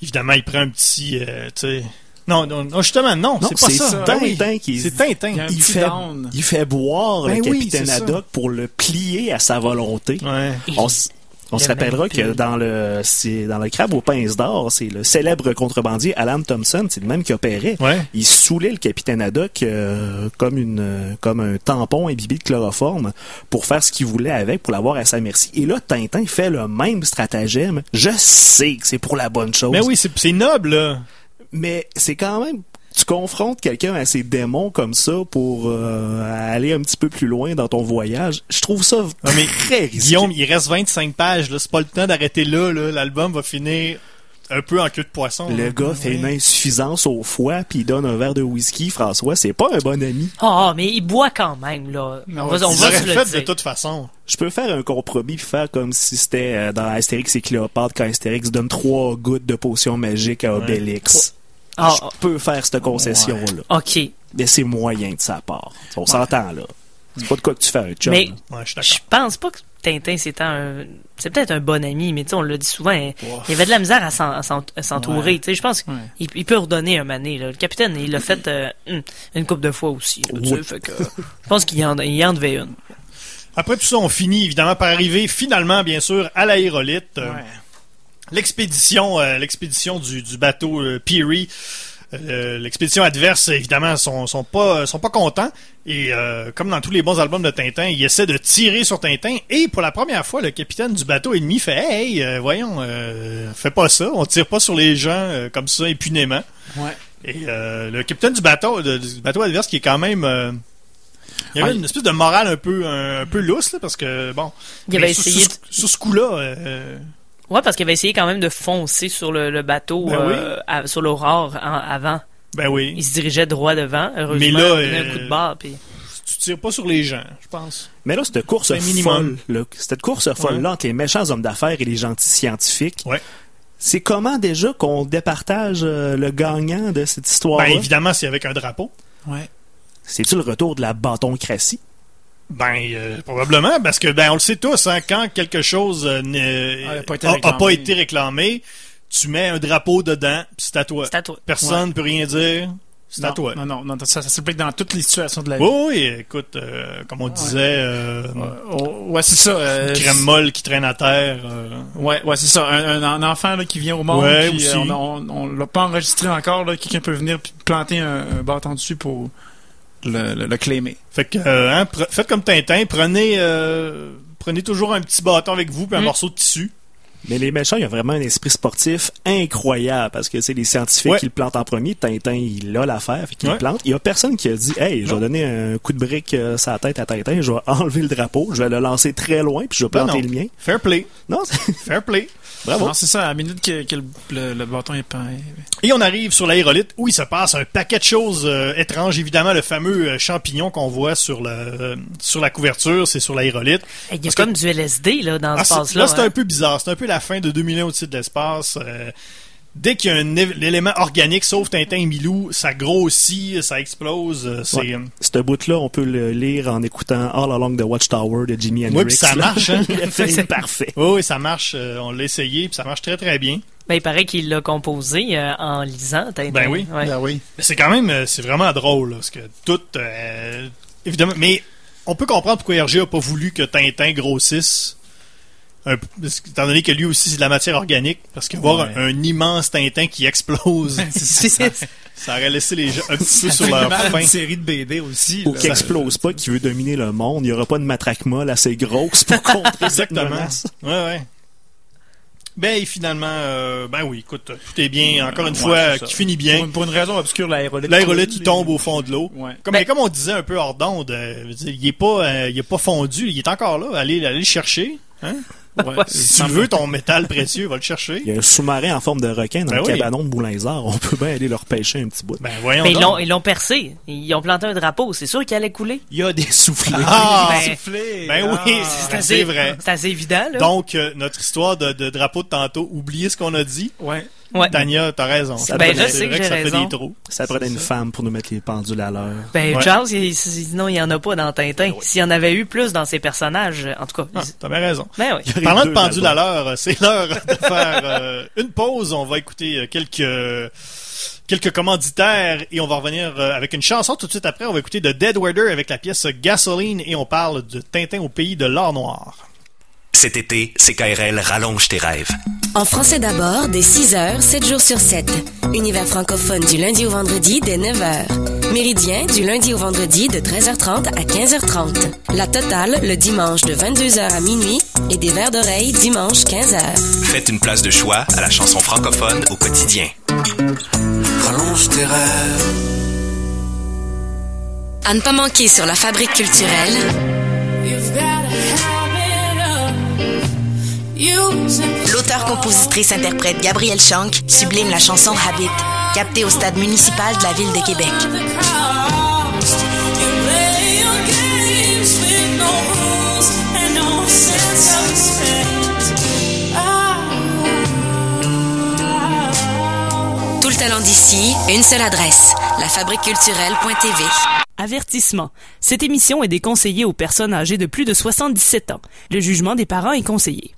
Évidemment, il prend un petit... euh, tu sais... Non, non, non, justement, non, Non, c'est pas c'est ça. Tintin Ben oui. qui- C'est Tintin. Il fait, down. il fait boire Ben le oui, capitaine ça. Haddock pour le plier à sa volonté. Ouais. On, s- on se Le rappellera que dans le c'est dans le crabe aux pinces d'or, c'est le célèbre contrebandier Alan Thompson, c'est le même qui opérait. Ouais. Il saoulait le capitaine Haddock euh, comme une comme un tampon imbibé de chloroforme pour faire ce qu'il voulait avec pour l'avoir à sa merci. Et là Tintin fait le même stratagème. Je sais que c'est pour la bonne chose, Mais oui, c'est c'est noble, là. mais c'est quand même tu confrontes quelqu'un à ses démons comme ça pour euh, aller un petit peu plus loin dans ton voyage. Je trouve ça Non, mais très risqué. Guillaume, il reste 25 pages, là. C'est pas le temps d'arrêter là, là. L'album va finir un peu en queue de poisson. Le gars fait une insuffisance au foie puis il donne un verre de whisky. François, c'est pas un bon ami. Ah, mais il boit quand même, là. Non, on va, on va se le fait dire. de toute façon. Je peux faire un compromis puis faire comme si c'était euh, dans Astérix et Cléopâtre quand Astérix donne trois gouttes de potion magique à Obélix. Ah, Je peux faire cette concession-là. OK. Mais c'est moyen de sa part. On s'entend là. C'est pas de quoi que tu fais un chum. Mais. Ouais, je pense pas que Tintin, c'est tant un... C'est peut-être un bon ami, mais tu sais, on l'a dit souvent, il il avait de la misère à s'en- à s'en- à s'entourer. Ouais. Tu sais, je pense qu'il Ouais. il peut redonner un mané. Là. Le capitaine, il l'a fait euh, une couple de fois aussi. là, tu sais, Ouais. fait que, je pense qu'il en, il en devait une. Après tout ça, on finit évidemment par arriver finalement, bien sûr, à l'aérolite. Euh, Ouais. L'expédition, euh, l'expédition du, du bateau euh, Peary. Euh, l'expédition adverse, évidemment, sont, sont pas sont pas contents. Et euh, comme dans tous les bons albums de Tintin, ils essaient de tirer sur Tintin. Et pour la première fois, le capitaine du bateau ennemi fait Hey, euh, voyons, fais pas ça, on tire pas sur les gens comme ça impunément. Ouais. Et euh, le capitaine du bateau, de- du bateau adverse, qui est quand même, il y avait Ouais. une espèce de morale un peu un, un peu lousse là, parce que bon, Il avait essayé de- sur ce coup-là, euh, Ouais, parce qu'il avait essayé quand même de foncer sur le, le bateau, Ben euh, à- sur l'aurore en- avant. ben oui, Il se dirigeait droit devant. Heureusement, Mais là, il a donné un euh, coup de barre. Puis... tu tires pas sur les gens, je pense. Mais là, cette course folle, là, cette course folle là entre les méchants hommes d'affaires et les gentils scientifiques. Ouais. C'est comment déjà qu'on départage euh, le gagnant de cette histoire-là? Ben évidemment, c'est avec un drapeau. Ouais. C'est-tu le retour de la bâtoncratie? Ben euh, probablement, parce que ben on le sait tous, hein, quand quelque chose euh, ne- Ah, a pas pas été réclamé, tu mets un drapeau dedans, puis c'est à toi. C'est à toi. Personne ne peut rien dire, c'est à Non, toi. Non, non, non, ça, ça s'applique dans toutes les situations de la vie. Oui, oui, écoute, euh, comme on disait, euh, Ouais, oh, ouais, c'est ça. euh, crème molle qui traîne à terre. euh, Ouais, ouais, c'est ça. Un, un- un enfant là, qui vient au monde, Ouais, puis, aussi. euh, on, on, on l'a pas enregistré encore. là. Quelqu'un peut venir puis planter un, un bâton dessus pour le, le, le claimer. Fait que, euh, hein, faites comme Tintin, prenez, euh, prenez toujours un petit bâton avec vous puis un Mm. morceau de tissu. Mais les méchants, il y a vraiment un esprit sportif incroyable parce que c'est les scientifiques Ouais. qui le plantent en premier. Tintin, il a l'affaire, fait qu'il Ouais. le plante. Il y a personne qui a dit Hey, je vais donner un coup de brique euh, sur la tête à Tintin, je vais enlever le drapeau, je vais le lancer très loin, puis je vais planter non. le mien. Fair play, Non, c'est- fair play. bravo. Non, c'est ça. À la minute que, que le, le- le bâton est peint. Et on arrive sur l'aérolite où il se passe un paquet de choses euh, étranges. Évidemment, le fameux euh, champignon qu'on voit sur, le, euh, sur la couverture, c'est sur l'aérolite. Il y a Parce que- comme du LSD là, dans Ah, ce passe-là. là, c'est hein. un peu bizarre. C'est un peu la fin de 2001 au-dessus de l'espace. Euh, dès qu'il y a un é- l'élément organique, sauf Tintin et Milou, ça grossit, ça explose. euh, C'est, Ouais. euh, Ce bout-là, on peut le lire en écoutant All Along the Watchtower de Jimi Hendrix. Ouais, puis ça marche, hein? c'est parfait. Oui, oui, ça marche. euh, on l'a essayé, puis ça marche très très bien. Ben, il paraît qu'il l'a composé euh, en lisant. Tintin. Ben oui. Ouais. Ben oui. Mais c'est quand même, c'est vraiment drôle, là, parce que tout, euh, évidemment, mais on peut comprendre pourquoi Hergé a pas voulu que Tintin grossisse. Un- étant donné que lui aussi c'est de la matière organique, parce que voir Ouais. un, un immense Tintin qui explose, ça aurait laissé les gens un petit peu sur leur faim. une série de BD aussi. Ou qui explose pas, qui veut dominer le monde. Il y aura pas de matraque molle assez grosse pour contrer cette Exactement. menace. Ouais, ouais. Ben, et finalement, euh, ben oui, écoute, tout est bien, encore une Ouais, fois, qui finit Pour bien. une, pour une raison obscure, l'aérolite. L'aérolite, il tombe au fond de l'eau. Ouais. Comme, Ben- mais comme on disait un peu hors d'onde, euh, il est pas, euh, il est pas fondu, il est encore là. Allez, allez le chercher. Hein? Ouais. Si tu veux ton métal précieux, va le chercher. Il y a un sous-marin en forme de requin dans Ben le oui. cabanon de Boulainzard. On peut bien aller leur pêcher un petit bout. Ben voyons Mais ils donc. l'ont, ils l'ont percé. Ils ont planté un drapeau. C'est sûr qu'il allait couler. Il y a des soufflets. Ah! Ben, Soufflé. Ben oui, Ah. c'est c'est vrai. C'est assez évident, là. Donc, euh, notre histoire de, de drapeau de tantôt, oubliez ce qu'on a dit. Ouais. Ouais. Tania, t'as raison. Ça Ben, je sais que ça fait des trous. Ça prenait une femme pour nous mettre les pendules à l'heure. Ben, Ouais. Charles, il- sinon, il y en a pas dans Tintin. S'il y en avait eu plus dans ses personnages, en tout cas. Ah, t'as bien raison. Ben oui. Il Parlant de deux pendule à l'heure, c'est l'heure de faire euh, une pause. On va écouter euh, quelques quelques commanditaires et on va revenir euh, avec une chanson tout de suite après. On va écouter de Dead Weather avec la pièce Gasoline et on parle de Tintin au pays de l'or noir. Cet été, CKRL rallonge tes rêves. En français d'abord, dès 6h, 7 jours sur 7. Univers francophone du lundi au vendredi dès 9h. Méridien du lundi au vendredi de 13h30 à 15h30. La totale le dimanche de 22h à minuit et des verres d'oreille dimanche 15h. Faites une place de choix à la chanson francophone au quotidien. Rallonge tes rêves. À ne pas manquer sur la fabrique culturelle, l'auteur-compositrice-interprète Gabrielle Shank sublime la chanson Habit, captée au stade municipal de la ville de Québec. tout le talent d'ici, une seule adresse, lafabriqueculturelle.tv. Avertissement. Cette émission est déconseillée aux personnes âgées de plus de 77 ans. Le jugement des parents est conseillé.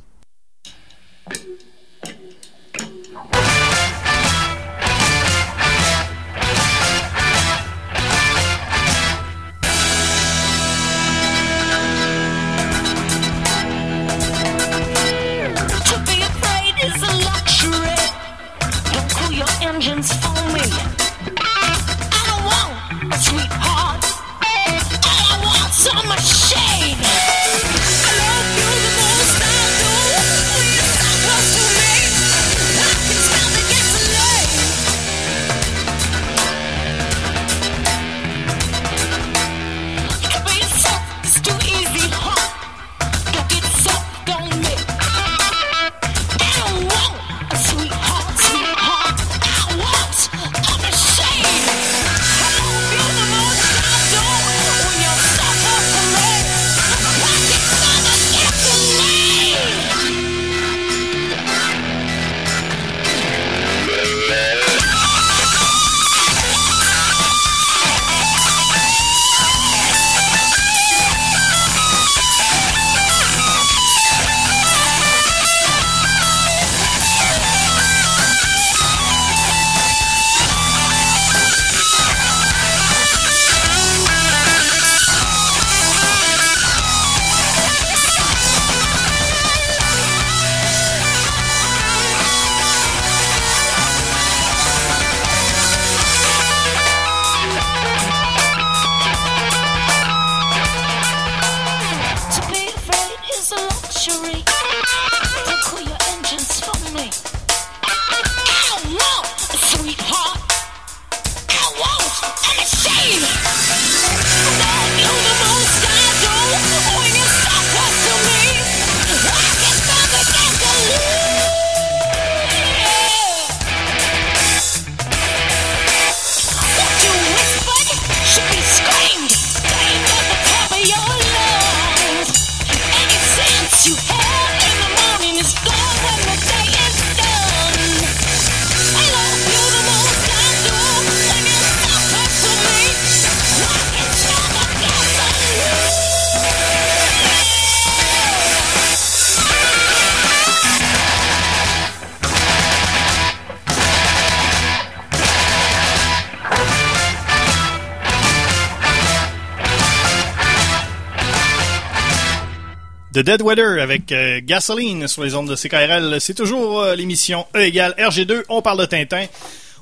The Dead Weather avec euh, Gasoline sur les ondes de CKRL. C'est toujours euh, l'émission E égale RG2. On parle de Tintin.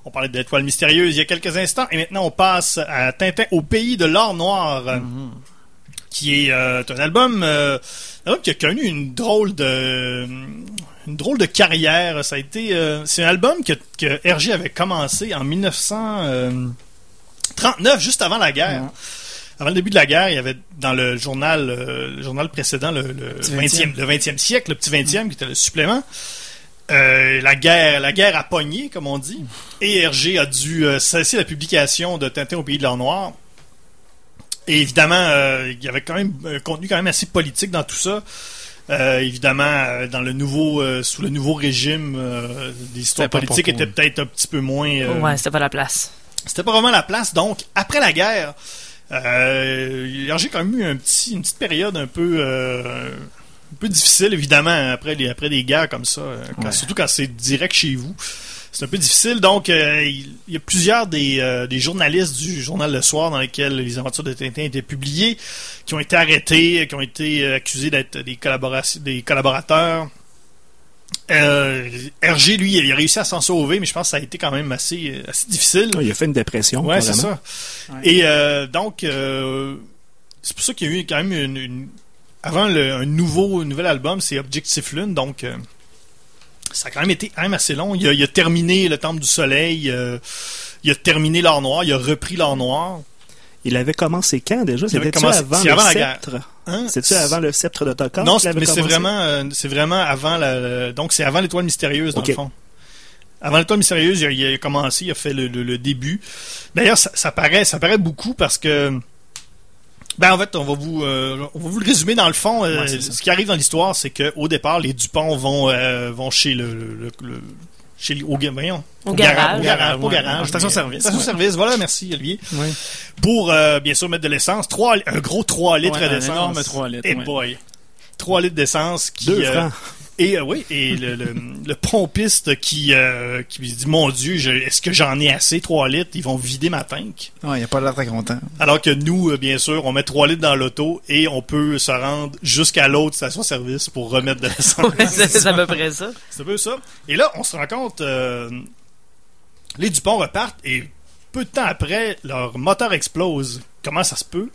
On parlait de l'étoile mystérieuse il y a quelques instants. Et maintenant, on passe à Tintin au pays de l'or noir. euh, Qui est un album, album qui a connu une drôle de une drôle de carrière. Ça a été, c'est un album que RG avait commencé en 1939, juste avant la guerre. Avant le début de la guerre, il y avait dans le journal, euh, le journal précédent, le, le Petit 20e, le 20e siècle, le petit 20e, qui était le supplément. euh, la guerre, la guerre a pogné, comme on dit, et RG a dû euh, cesser la publication de Tintin au pays de l'or noir. Et évidemment, euh, il y avait quand même un contenu quand même assez politique dans tout ça. Euh, évidemment, dans le nouveau, euh, sous le nouveau régime, euh, les histoires politiques étaient peut-être un petit peu moins. euh, Ouais, c'était pas la place. c'était pas vraiment la place. Donc, après la guerre, euh, j'ai quand même eu un petit, une petite période un peu, euh, un peu difficile, évidemment, après, les, après des guerres comme ça, euh, quand- Ouais. surtout quand c'est direct chez vous. C'est un peu difficile. Donc, euh, il y a plusieurs des, euh, des journalistes du journal Le Soir dans lesquels les aventures de Tintin étaient publiées, qui ont été arrêtés, qui ont été accusés d'être des, des collaborateurs. Euh, RG, lui, il a réussi à s'en sauver, mais je pense que ça a été quand même assez, euh, assez difficile. Il a fait une dépression. Ouais, c'est ça. Ouais. Et euh, donc, euh, c'est pour ça qu'il y a eu quand même une. une- avant le, un nouveau un nouvel album, c'est Objectif Lune, donc ça a quand même été quand même assez long. Il a, il a terminé Le Temple du Soleil, il a terminé L'Or Noir, il a repris L'Or Noir. Il avait commencé quand déjà? C'était-tu commencé- avant c'est le sceptre? Hein? C'était-tu avant le sceptre de Tokar Non, c'est- mais c'est vraiment, euh, c'est vraiment avant la, donc c'est avant l'étoile mystérieuse dans le fond. Avant l'étoile mystérieuse, il a, il a commencé, il a fait le, le- le début. D'ailleurs, ça, ça paraît, ça paraît beaucoup parce que, ben en fait, on va vous, euh, on va vous le résumer dans le fond. euh, Ouais, c'est ce qui arrive dans l'histoire, c'est que au départ, les Dupont vont, euh, vont chez le, le, le- le- chez les- au, voyons, Au gara- garage. au garage, au Ouais, garage, en station-service. Station service, voilà, merci Olivier. Ouais. Pour euh, bien sûr mettre de l'essence, trois, un gros 3 litres Ouais, un d'essence. énorme 3 litres, Et ouais. boy. 3 litres d'essence qui Deux euh, francs. Et euh, oui, et le, le, le pompiste qui, euh, qui dit Mon Dieu, je- est-ce que j'en ai assez 3 litres? Ils vont vider ma tank. Ouais, il a pas l'air très content. Alors que nous, euh, bien sûr, on met 3 litres dans l'auto et on peut se rendre jusqu'à l'autre station-service pour remettre de l'essence. Ouais, c'est c'est à peu près ça. C'est un peu ça. Et là, on se rend compte, euh, les Dupont repartent et peu de temps après, leur moteur explose. Comment ça se peut?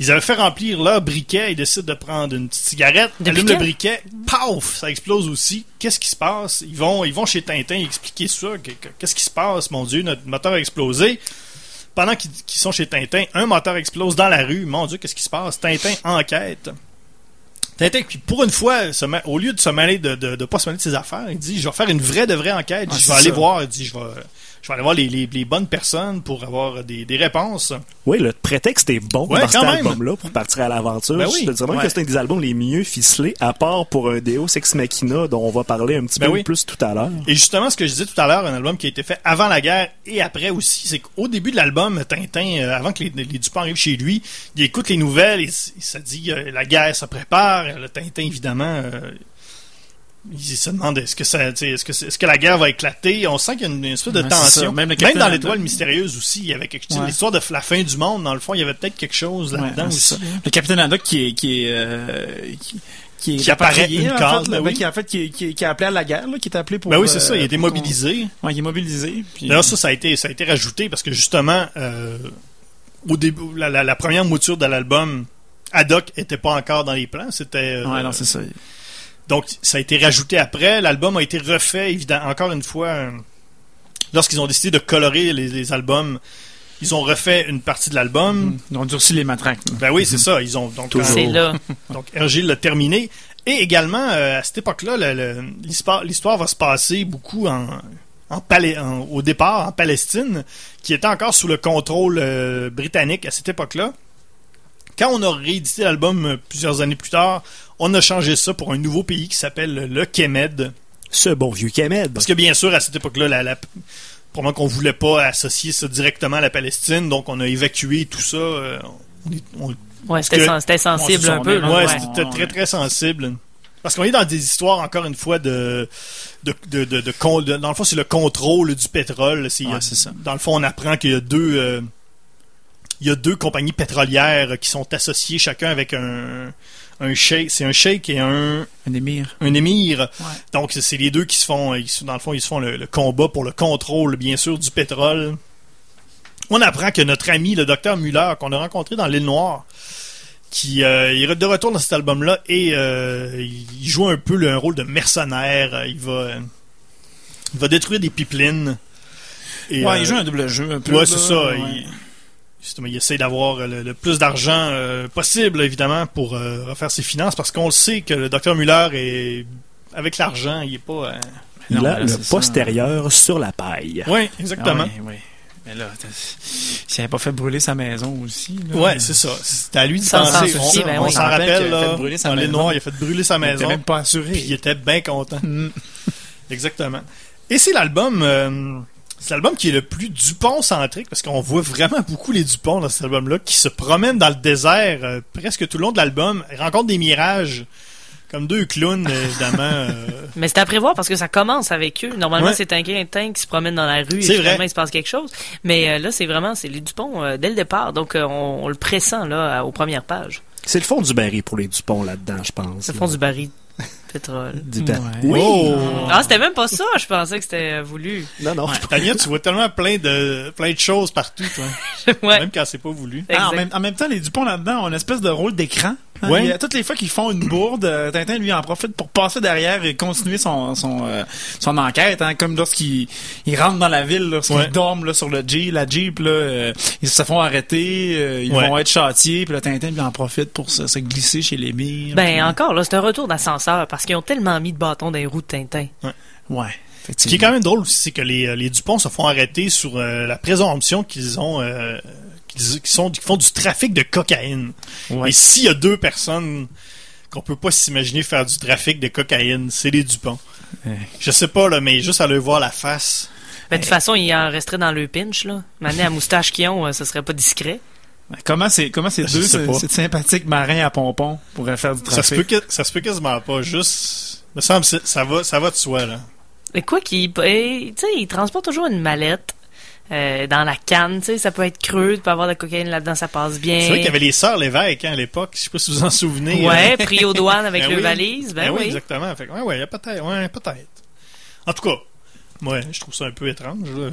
Ils avaient fait remplir leur briquet, ils décident de prendre une petite cigarette, De allument briquet? le briquet, paf, ça explose aussi. Qu'est-ce qui se passe? Ils vont, ils vont chez Tintin expliquer ça. Que- que- Qu'est-ce qui se passe? Mon Dieu, notre moteur a explosé. Pendant qu'ils sont chez Tintin, un moteur explose dans la rue. Mon Dieu, qu'est-ce qui se passe? Tintin enquête. Tintin, qui pour une fois, se met- au lieu de se mêler de, de, de pas se mêler de ses affaires, il dit je vais faire une vraie de vraie enquête. Ah, je vais aller ça. voir. Il dit je vais, je vais aller voir les, les, les bonnes personnes pour avoir des, des réponses. Oui, le prétexte est bon Ouais, dans cet album-là pour partir à l'aventure. Ben oui. Je te dirais même Ouais. que c'est un des albums les mieux ficelés, à part pour un Deus Ex Machina dont on va parler un petit Ben peu oui. plus tout à l'heure. Et justement, ce que je disais tout à l'heure, un album qui a été fait avant la guerre et après aussi, c'est qu'au début de l'album, Tintin, euh, avant que les, les Dupont arrivent chez lui, il écoute les nouvelles et il se dit euh, la guerre se prépare. Le Tintin, évidemment, euh, il se demande est-ce que ça, est-ce que, est-ce que la guerre va éclater? On sent qu'il y a une, une espèce de Ouais, tension. Même dans l'étoile mystérieuse aussi, il y avait quelque chose. Ouais. L'histoire de la fin du monde, dans le fond, il y avait peut-être quelque chose là-dedans Ouais, aussi. Le capitaine Haddock qui est qui est euh, qui, qui est Qui apparaît une en fait, là, là, oui. qui en fait qui, qui, appelé à la guerre là, qui est appelé pour Ben oui, c'est ça. Il a euh, été mobilisé. Ouais, il est mobilisé. puis- D'ailleurs, ça, ça a été, ça a été rajouté parce que justement, euh, au début, la, la- la première mouture de l'album, Haddock était pas encore dans les plans. C'était. euh, Ouais, non, c'est ça. Donc, ça a été rajouté après. L'album a été refait, évidemment, encore une fois, euh, lorsqu'ils ont décidé de colorer les, les albums. Ils ont refait une partie de l'album. Ils ont durci les matraques. Ben oui, c'est ça. Ils ont donc. C'est là. donc Hergé l'a terminé. Et également, euh, à cette époque-là, l'histoire l'histoire va se passer beaucoup en, en Palais- en- au départ en Palestine, qui était encore sous le contrôle euh, britannique à cette époque-là. Quand on a réédité l'album euh, plusieurs années plus tard, on a changé ça pour un nouveau pays qui s'appelle le Kemed. Ce bon vieux Kemed. Parce que bien sûr, à cette époque-là, la, la, probablement qu'on voulait pas associer ça directement à la Palestine, donc on a évacué tout ça. euh, on est- on- Ouais, c'était sen- sensible un peu. c'est là, Ouais, ouais. c'était très très sensible. Parce qu'on est dans des histoires, encore une fois, de. de, de, de, de con- de- dans le fond, c'est le contrôle du pétrole. C'est, Ouais, c'est ça. Dans le fond, on apprend qu'il y a deux. euh, il y a deux compagnies pétrolières qui sont associées chacun avec un, un sheik, c'est un sheik et un, Un émir. un émir. Donc, c'est les deux qui se font, ils dans le fond, ils se font le, le combat pour le contrôle, bien sûr, du pétrole. On apprend que notre ami, le docteur Muller, qu'on a rencontré dans l'île Noire, qui euh, il est de retour dans cet album-là et euh, il joue un peu le, un rôle de mercenaire. Il va, euh, il va détruire des pipelines. Et, Ouais, euh, il joue un double jeu un peu. Ouais, c'est ça. ouais. Il, justement, il essaie d'avoir le, le plus d'argent euh, possible, évidemment, pour euh, refaire ses finances, parce qu'on le sait que le docteur Muller est avec l'argent, il est pas. euh, Il Non, a là, le ça. postérieur sur la paille. Oui, exactement. Ah. Mais là, s'il avait pas fait brûler sa maison aussi. là. Ouais, c'est ça. C'est à lui de Sans penser. s'en On, soucier, ben on oui. s'en On rappelle rappelle, qu'il a fait là, brûler sa dans il a fait brûler sa Il était maison. même pas assuré. Puis il était bien content. Mm. Exactement. Et c'est l'album. C'est l'album qui est le plus Dupont-centrique parce qu'on voit vraiment beaucoup les Dupont dans cet album-là qui se promènent dans le désert euh, presque tout le long de l'album, Ils rencontrent des mirages comme deux clowns euh, évidemment. euh, Mais c'est à prévoir parce que ça commence avec eux. Normalement, Ouais. c'est un Quintin qui se promène dans la rue et C'est finalement, vrai. il se passe quelque chose. Mais euh, là, c'est vraiment, c'est les Dupont euh, dès le départ. Donc, euh, on, on le pressent là aux premières pages. C'est le fond du baril pour les Dupont là-dedans, je pense. Le fond du baril pétrole. Du Ouais. Oui. Oh! Ah, c'était même pas ça. Je pensais que c'était euh, voulu. Non, non. Tania, tu vois tellement plein de plein de choses partout, toi. ouais. Même quand c'est pas voulu. Ah, en, même, en même temps, les Dupont là-dedans ont une espèce de rôle d'écran. Hein, Ouais. il y a- toutes les fois qu'ils font une bourde, euh, Tintin lui en profite pour passer derrière et continuer son son, euh, son enquête, hein, comme lorsqu'il il rentre dans la ville, lorsqu'ils Ouais. dorment là, sur le Jeep, la Jeep, là, euh, ils se font arrêter, euh, ils Ouais. vont être châtiés, puis le Tintin lui en profite pour se, se glisser chez les mires. Ben, puis- encore, là, c'est un retour d'ascenseur parce qu'ils ont tellement mis de bâtons dans les roues de Tintin. ouais. Ce qui est quand même drôle aussi, c'est que les, euh, les Dupont se font arrêter sur euh, la présomption qu'ils ont euh, qu'ils sont font du trafic de cocaïne. Ouais. Et s'il y a deux personnes qu'on peut pas s'imaginer faire du trafic de cocaïne, c'est les Dupont. Ouais. Je sais pas là, mais juste à leur voir la face. Ben, de toute façon, il en resterait dans le pinch, là. Mané à moustache qu'ils ont, euh, ce serait pas discret. Comment c'est comment ces deux sympathiques marins à pompons pourraient faire du Ça se peut trafic? que ça se peut quasiment pas. Juste, me semble que ça va ça va de soi là. Mais quoi qu'il, tu sais, il transporte toujours une mallette. euh, dans la canne, tu sais, ça peut être creux, tu peux avoir de la cocaïne là-dedans, ça passe bien. C'est vrai qu'il y avait les sœurs Lévesque hein, à l'époque. Je sais pas si vous vous en souvenez. Ouais, euh. pris aux douanes avec Ben le oui. valise, ben, Ben oui, oui. exactement. Fait que, ouais, ouais, y a peut-être, ouais, peut-être. En tout cas, ouais, je trouve ça un peu étrange. là.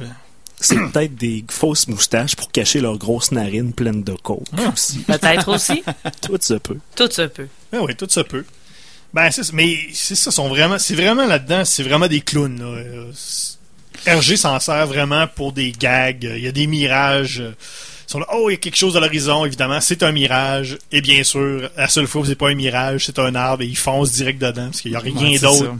C'est peut-être des fausses moustaches pour cacher leurs grosses narines pleines de coke. aussi. Peut-être aussi. Tout se peut. Tout se peut. Ben oui, tout ça peut. Ben c'est, mais c'est ça, sont vraiment, c'est vraiment là-dedans, c'est vraiment des clowns. Là. Euh, RG s'en sert vraiment pour des gags. Il y a des mirages. Ils sont là, oh, il y a quelque chose à l'horizon, évidemment, c'est un mirage. Et bien sûr, la seule fois où c'est pas un mirage, c'est un arbre et ils foncent direct dedans parce qu'il y a rien Ouais, d'autre.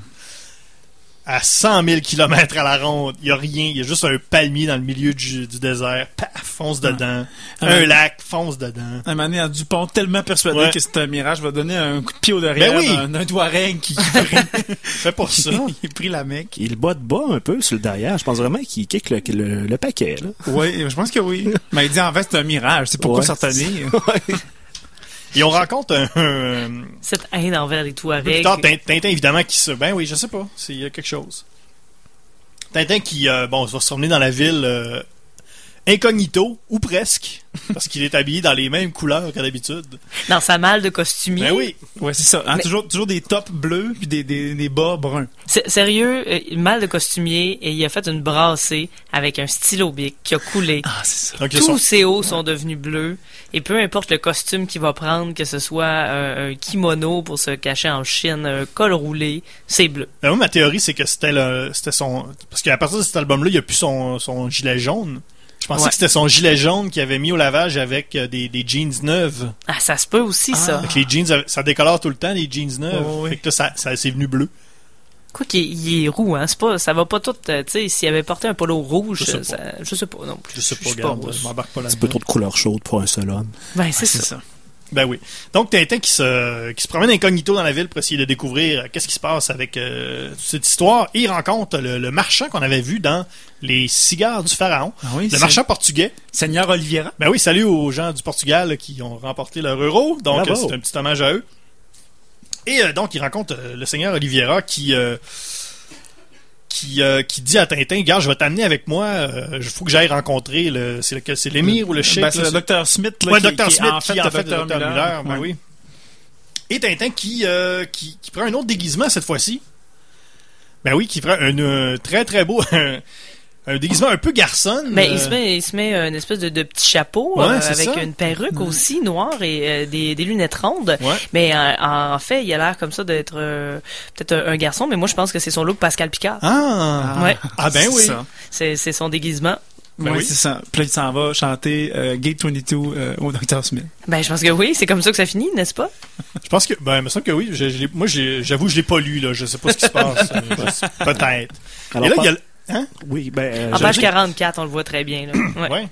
À 100 000 km à la ronde. Il y a rien. Il y a juste un palmier dans le milieu du, du désert. Paf, fonce dedans. Un lac, fonce dedans. Un moment donné, à Dupont, tellement persuadé Ouais. que c'est un mirage, va donner un coup de pied au derrière Ben oui. d'un- d'un Touareg qui, qui Fais pas ça. qui prit la mec. Il botte bas un peu sur le derrière. Je pense vraiment qu'il kick le, le, le paquet. Là. Oui, je pense que oui. Mais il dit en fait c'est un mirage, c'est pourquoi Ouais. s'en retenir. Et on rencontre un... un- Cette haine envers les Touaregs. Tintin, évidemment, qui se... Ben oui, je sais pas. C'est- Il y a quelque chose. Tintin qui, euh, bon, va se promener dans la ville euh, incognito, ou presque, parce qu'il est habillé dans les mêmes couleurs que d'habitude. Dans sa malle de costumier. Ben oui. Ouais, c'est ça. Hein, Mais- toujours, toujours des tops bleus puis des, des, des bas bruns. S- Sérieux, euh, mal de costumier et il a fait une brassée avec un stylo bic qui a coulé. Ah, c'est ça. Donc, Tous ses hauts sont devenus bleus et peu importe le costume qu'il va prendre, que ce soit un, un kimono pour se cacher en Chine, un col roulé, c'est bleu. Ben, moi, ma théorie, c'est que c'était le, c'était son, parce qu'à partir de cet album-là, il n'y a plus son, son gilet jaune. Je pensais Ouais. que c'était son gilet jaune qu'il avait mis au lavage avec euh, des, des jeans neuves. Ah, ça se peut aussi, ça. Que les jeans, avaient- ça décolore tout le temps, les jeans neuves. Oh, oui. Fait que là, ça, ça c'est venu bleu. Quoi qu'il il est roux, hein, c'est pas, ça va pas tout, euh, tu sais, s'il avait porté un polo rouge, Je sais pas. ça- je sais pas non plus. Je sais pas, pas- je m'embarque pas Un petit peu là-dedans. trop de couleur chaude pour un seul homme. Ben, c'est C'est ça. ça. Ben oui. Donc, Tintin qui se, qui se promène incognito dans la ville pour essayer de découvrir euh, qu'est-ce qui se passe avec euh, cette histoire. Et il rencontre le, le marchand qu'on avait vu dans Les cigares du pharaon. Ah oui, Le marchand portugais. Seigneur Oliveira. Ben oui, salut aux gens du Portugal qui ont remporté leur euro. Donc, c'est un petit hommage à eux. Et euh, donc, il rencontre euh, le seigneur Oliveira qui... euh, qui, euh, qui dit à Tintin, gars, je vais t'amener avec moi, il faut que j'aille rencontrer le, c'est lequel, c'est l'émir ou le chef? Ben, c'est le docteur Smith là, ouais, qui, Dr. qui est Smith, en fait qui en fait le docteur. Muller, ben oui. Et Tintin qui, euh, qui, qui prend un autre déguisement cette fois-ci. Ben oui, qui prend un, euh, très très beau, un, déguisement un peu garçon. Mais euh, il se met, il se met une espèce de, de petit chapeau Ouais, euh, avec ça. une perruque aussi noire et euh, des, des lunettes rondes. Ouais. Mais euh, en fait, il a l'air comme ça d'être euh, peut-être un, un garçon, mais moi je pense que c'est son look Pascal Picard. Ah! Ouais. Ah ben oui. C'est c'est son déguisement. Ben oui, oui. c'est ça. Puis là, il s'en va chanter euh, Gate 22 euh, au Dr. Smith. Ben je pense que oui, c'est comme ça que ça finit, n'est-ce pas? Je pense que, ben, il me semble que oui. Je- je l'ai- moi, j'avoue, je l'ai pas lu, là. Je sais pas ce qui se passe. Euh, Peut-être. Et là, il y a Hein? Oui, ben, euh, En page 44, on le voit très bien. Là. Ouais. Ouais.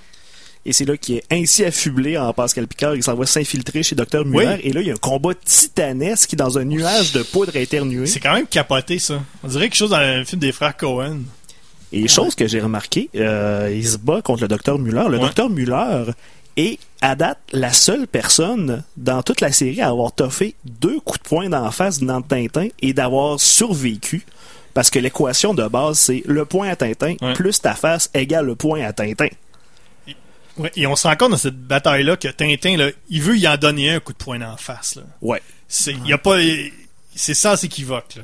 Et c'est là qu'il est ainsi affublé en Pascal Picard. Il s'en va s'infiltrer chez Dr. Muller. Oui. Et là, il y a un combat titanesque dans un nuage de poudre éternuée. C'est quand même capoté, ça. On dirait quelque chose dans le film des frères Cohen. Et chose que j'ai remarqué, euh, il se bat contre le Dr. Muller. Le Ouais. Dr. Muller est, à date, la seule personne dans toute la série à avoir toffé deux coups de poing d'en face dans Tintin et d'avoir survécu. Parce que l'équation de base, c'est le point à Tintin Ouais. plus ta face égale le point à Tintin. Ouais, et on se rend compte dans cette bataille-là que Tintin, là, il veut y en donner un coup de poing en face. Là. Ouais. C'est, il y a pas, c'est sans équivoque. Là.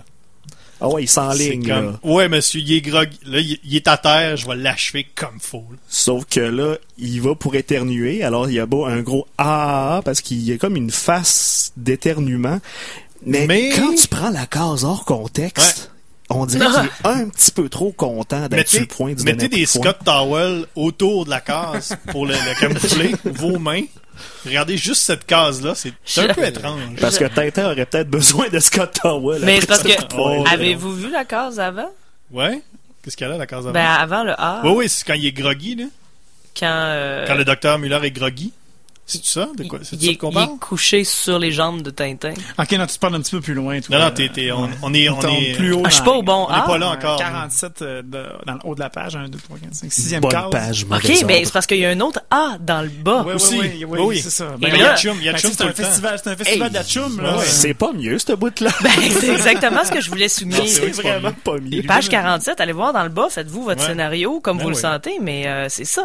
Ah ouais, il C'est s'enligne. comme, là. ouais, monsieur, il est grog, là, il, il est à terre, je vais l'achever comme faux. Sauf que là, il va pour éternuer. Alors, il y a beau un gros ah parce qu'il y a comme une face d'éternuement. Mais, Mais- quand tu prends la case hors contexte, on dirait qu'il est un petit peu trop content d'être sur le point de se mettez des de. Scott Towel autour de la case pour le, le camoufler, vos mains. Regardez juste cette case-là, c'est un peu étrange. Parce que Tintin aurait peut-être besoin de Scott Towel. Mais parce ce que avez-vous vu la case avant? Ouais? Qu'est-ce qu'il y a là, la case avant? Ben avant le A, oui, oui, c'est quand il est groggy, là. quand, euh, Quand le docteur Muller est groggy. C'est ça? De quoi? C'est il, ça est, qu'on il parle? est couché sur les jambes de Tintin. Ok, non, tu te parles un petit peu plus loin. Toi, Non, non, Euh, t'es, t'es- on, on est, on tombe est, plus haut. Ah, je suis pas au bon on est A. pas là Euh, encore. 47 euh, de- dans le haut de la page, 1, 2, 3, 4, 5, 6e Bonne case. page, Ok, ben ordre. c'est parce qu'il y a un autre A dans le bas. Oui, Aussi. oui, oui, oui, c'est ça. Ben, il y a Chum, il y a ben, Chum c'est tout un le temps. festival, c'est un festival Hey, d'Achum, ouais, là. ouais. C'est pas mieux, ce bout-là. Ben, c'est exactement ce que je voulais souligner. c'est vraiment pas mieux. Page 47, allez voir dans le bas, faites-vous votre scénario comme Ben vous le sentez, mais euh, c'est ça.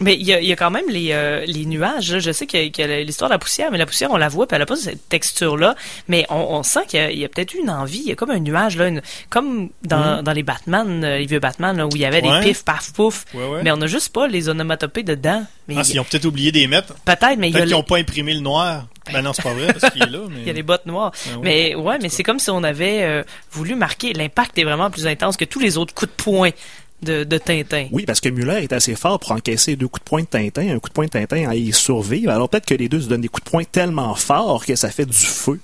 Mais il y a, y a quand même les, euh, les nuages. là. Je sais qu'il y a- qu'il y a l'histoire de la poussière, mais la poussière, on la voit, puis elle a pas cette texture-là. Mais on, on sent qu'il y a, peut-être eu une envie. Il y a comme un nuage, là, une- comme dans, dans les Batman, euh, les vieux Batman, là, où il y avait Mm. Ouais. des pifs, paf, pouf. Ouais, ouais. Mais on n'a juste pas les onomatopées dedans. Mais Ah, il ils ont peut-être oublié des mettre. peut-être, mais il y a qu'ils n'ont pas imprimé le noir. Ben non, c'est pas vrai, parce qu'il est là. Mais... il y a les bottes noires. Ouais. Mais ouais, mais c'est comme si on avait euh, voulu marquer. L'impact est vraiment plus intense que tous les autres coups de poing de, de Tintin. Oui, parce que Muller est assez fort pour encaisser deux coups de poing de Tintin, un coup de poing de Tintin à y survivre. Alors peut-être que les deux se donnent des coups de poing tellement forts que ça fait du feu.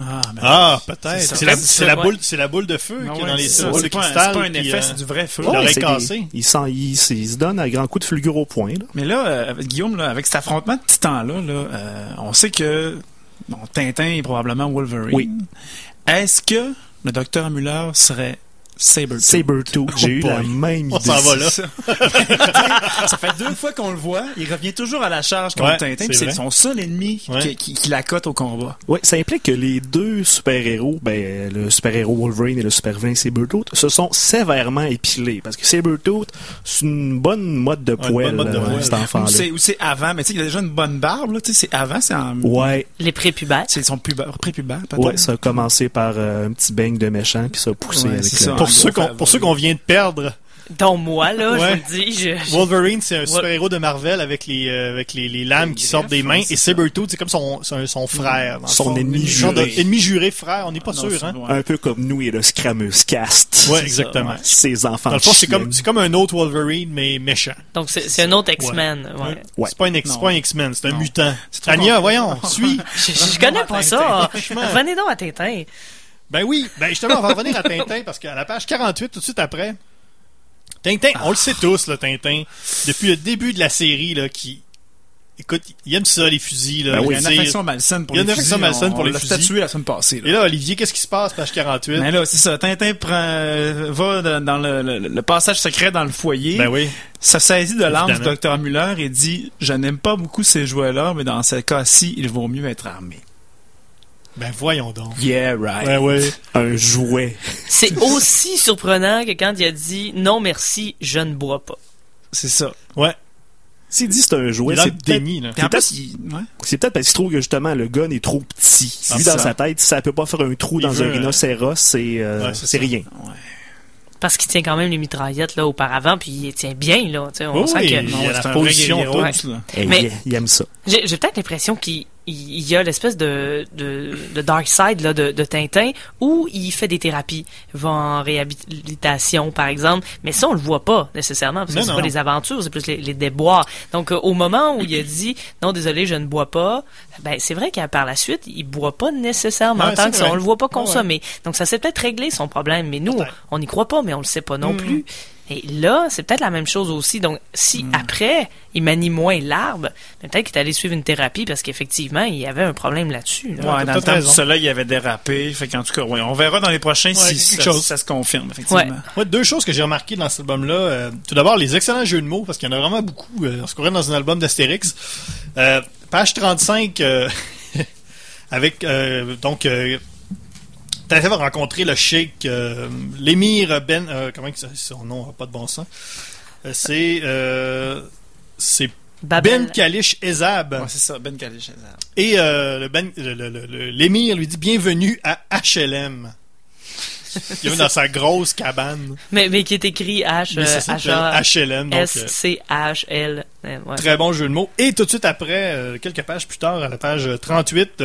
Ah, ben, Ah, peut-être. C'est la, boule, c'est la boule de feu Ah qui est dans les c'est ça, pas un- pas un effet, euh, c'est du vrai feu. C'est cassé. des- il, il- il se donne à grands coups de fulgure au poing. là. Mais là, euh, Guillaume, là, avec cet affrontement de titans-là, là, euh, on sait que bon, Tintin est probablement Wolverine. Oui. Est-ce que le docteur Muller serait Sabretooth? Sabretooth, j'ai eu la même idée. On s'en va là. Ça. fait deux fois qu'on le voit. Il revient toujours à la charge contre Ouais, Tintin. c'est son seul ennemi Ouais. qui, qui, qui la cote au combat. Ouais, ça implique que les deux super-héros, ben, le super-héros Wolverine et le super-vilain Sabretooth, se sont sévèrement épilés. Parce que Sabretooth, c'est une bonne mode de poêle, euh, poêle. cet Ou enfant-là. c'est, ou c'est avant, mais tu sais, il a déjà une bonne barbe. Là, tu sais, c'est avant, c'est en... Ouais, Les prépubères. C'est son pubère, prépubère, peut-être. ouais, ça a commencé par euh, un petit beigne de méchant, puis ça a poussé Ouais, avec. Pour ceux qu'on, pour ceux qu'on vient de perdre, Dont moi, là, Ouais. je vous le dis. Je, je- Wolverine, c'est un super-héros de Marvel avec les, euh, avec les, les lames Les qui sortent des mains. Et. Sabretooth, c'est comme son, son, son frère. Son fond. ennemi Genre de- juré. ennemi juré, frère, on n'est pas Ah non, sûr, hein. Un peu comme nous et le Scramus Cast. Ouais, exactement. ouais. Ces enfants Dans le fond, c'est comme, c'est comme un autre Wolverine, mais méchant. Donc, c'est c'est un autre X-Men. Ouais. Ouais. C'est pas un X- Non. c'est pas un X-Men, c'est un Non. mutant. Tania, voyons, suis. Je, je- connais pas ça. Revenez donc à Tintin. Ben oui, ben justement, on va revenir à Tintin parce qu'à la page 48, tout de suite après, Tintin, on le sait tous, là, Tintin, depuis le début de la série, là, qui, écoute, il aime ça, les fusils, là. Ben Il y a une affection malsaine pour il y a les une affection fusils. malsaine pour les on l'a fusils. statué la semaine passée. là. Et là, Olivier, qu'est-ce qui se passe, page 48? Mais là, c'est ça. Tintin prend, euh, va dans, le, le- le passage secret dans le foyer. Ben oui. Ça saisit de l'âme du docteur Muller et dit Je n'aime pas beaucoup ces jouets-là, mais dans ce cas-ci, il vaut mieux être armé. Ben voyons donc. Yeah, right. Ben ouais. Un jouet. C'est aussi surprenant que quand il a dit non merci, je ne bois pas. C'est ça. Ouais. S'il dit c'est un jouet, c'est déni, peut-être- ouais. c'est peut-être parce qu'il trouve que justement le gun est trop petit. Ah, Lui, dans ça. sa tête, si ça peut pas faire un trou Il dans veut, un rhinocéros, c'est euh, Ouais, rien. Parce qu'il tient quand même les mitraillettes là auparavant, puis il tient bien là. On Oui, sent que il a la vrai position là. Mais- il, aime ça. J'ai peut-être l'impression qu'il il y a l'espèce de, de, de dark side là, de, de Tintin où il fait des thérapies. Il va en réhabilitation, par exemple. Mais ça, on le voit pas nécessairement, parce que c'est pas les aventures, c'est plus les, les déboires. Donc, euh, au moment où il a dit « Non, désolé, je ne bois pas », ben c'est vrai qu'à par la suite, il boit pas nécessairement Ouais, tant que ça. On le voit pas ouais. consommer. Donc, ça s'est peut-être réglé son problème. Mais nous, on n'y croit pas, mais on le sait pas non Mm. plus. Et là, c'est peut-être la même chose aussi. Donc, si Mm. après, il manie moins l'arbre, ben, peut-être qu'il est allé suivre une thérapie parce qu'effectivement, il y avait un problème là-dessus. là. Ouais, dans le peut-être temps de cela, il avait dérapé. Fait qu'en tout cas, ouais, on verra dans les prochains Ouais, si, ça, chose. si ça se confirme, effectivement. Ouais. Deux choses que j'ai remarquées dans cet album-là. euh, tout d'abord, les excellents jeux de mots, parce qu'il y en a vraiment beaucoup. Euh, on se courait dans un album d'Astérix. Euh, page 35, euh, avec, euh, donc, Tintin va rencontrer le sheikh, euh, l'émir Ben, euh, comment que son nom n'a pas de bon sens. Euh, c'est, euh, c'est Babel. Ben Kalish Ezab. Ouais, c'est ça, Ben Kalish. Et euh, le ben, le- le- le- l'émir lui dit bienvenue à HLM. Il est dans sa grosse cabane. Mais, mais qui est écrit H, Mais ça euh, s'appelle H, HLM. Donc, euh, S-C-H-L. Euh, ouais. très bon jeu de mots. Et tout de suite après, quelques pages plus tard, à la page 38,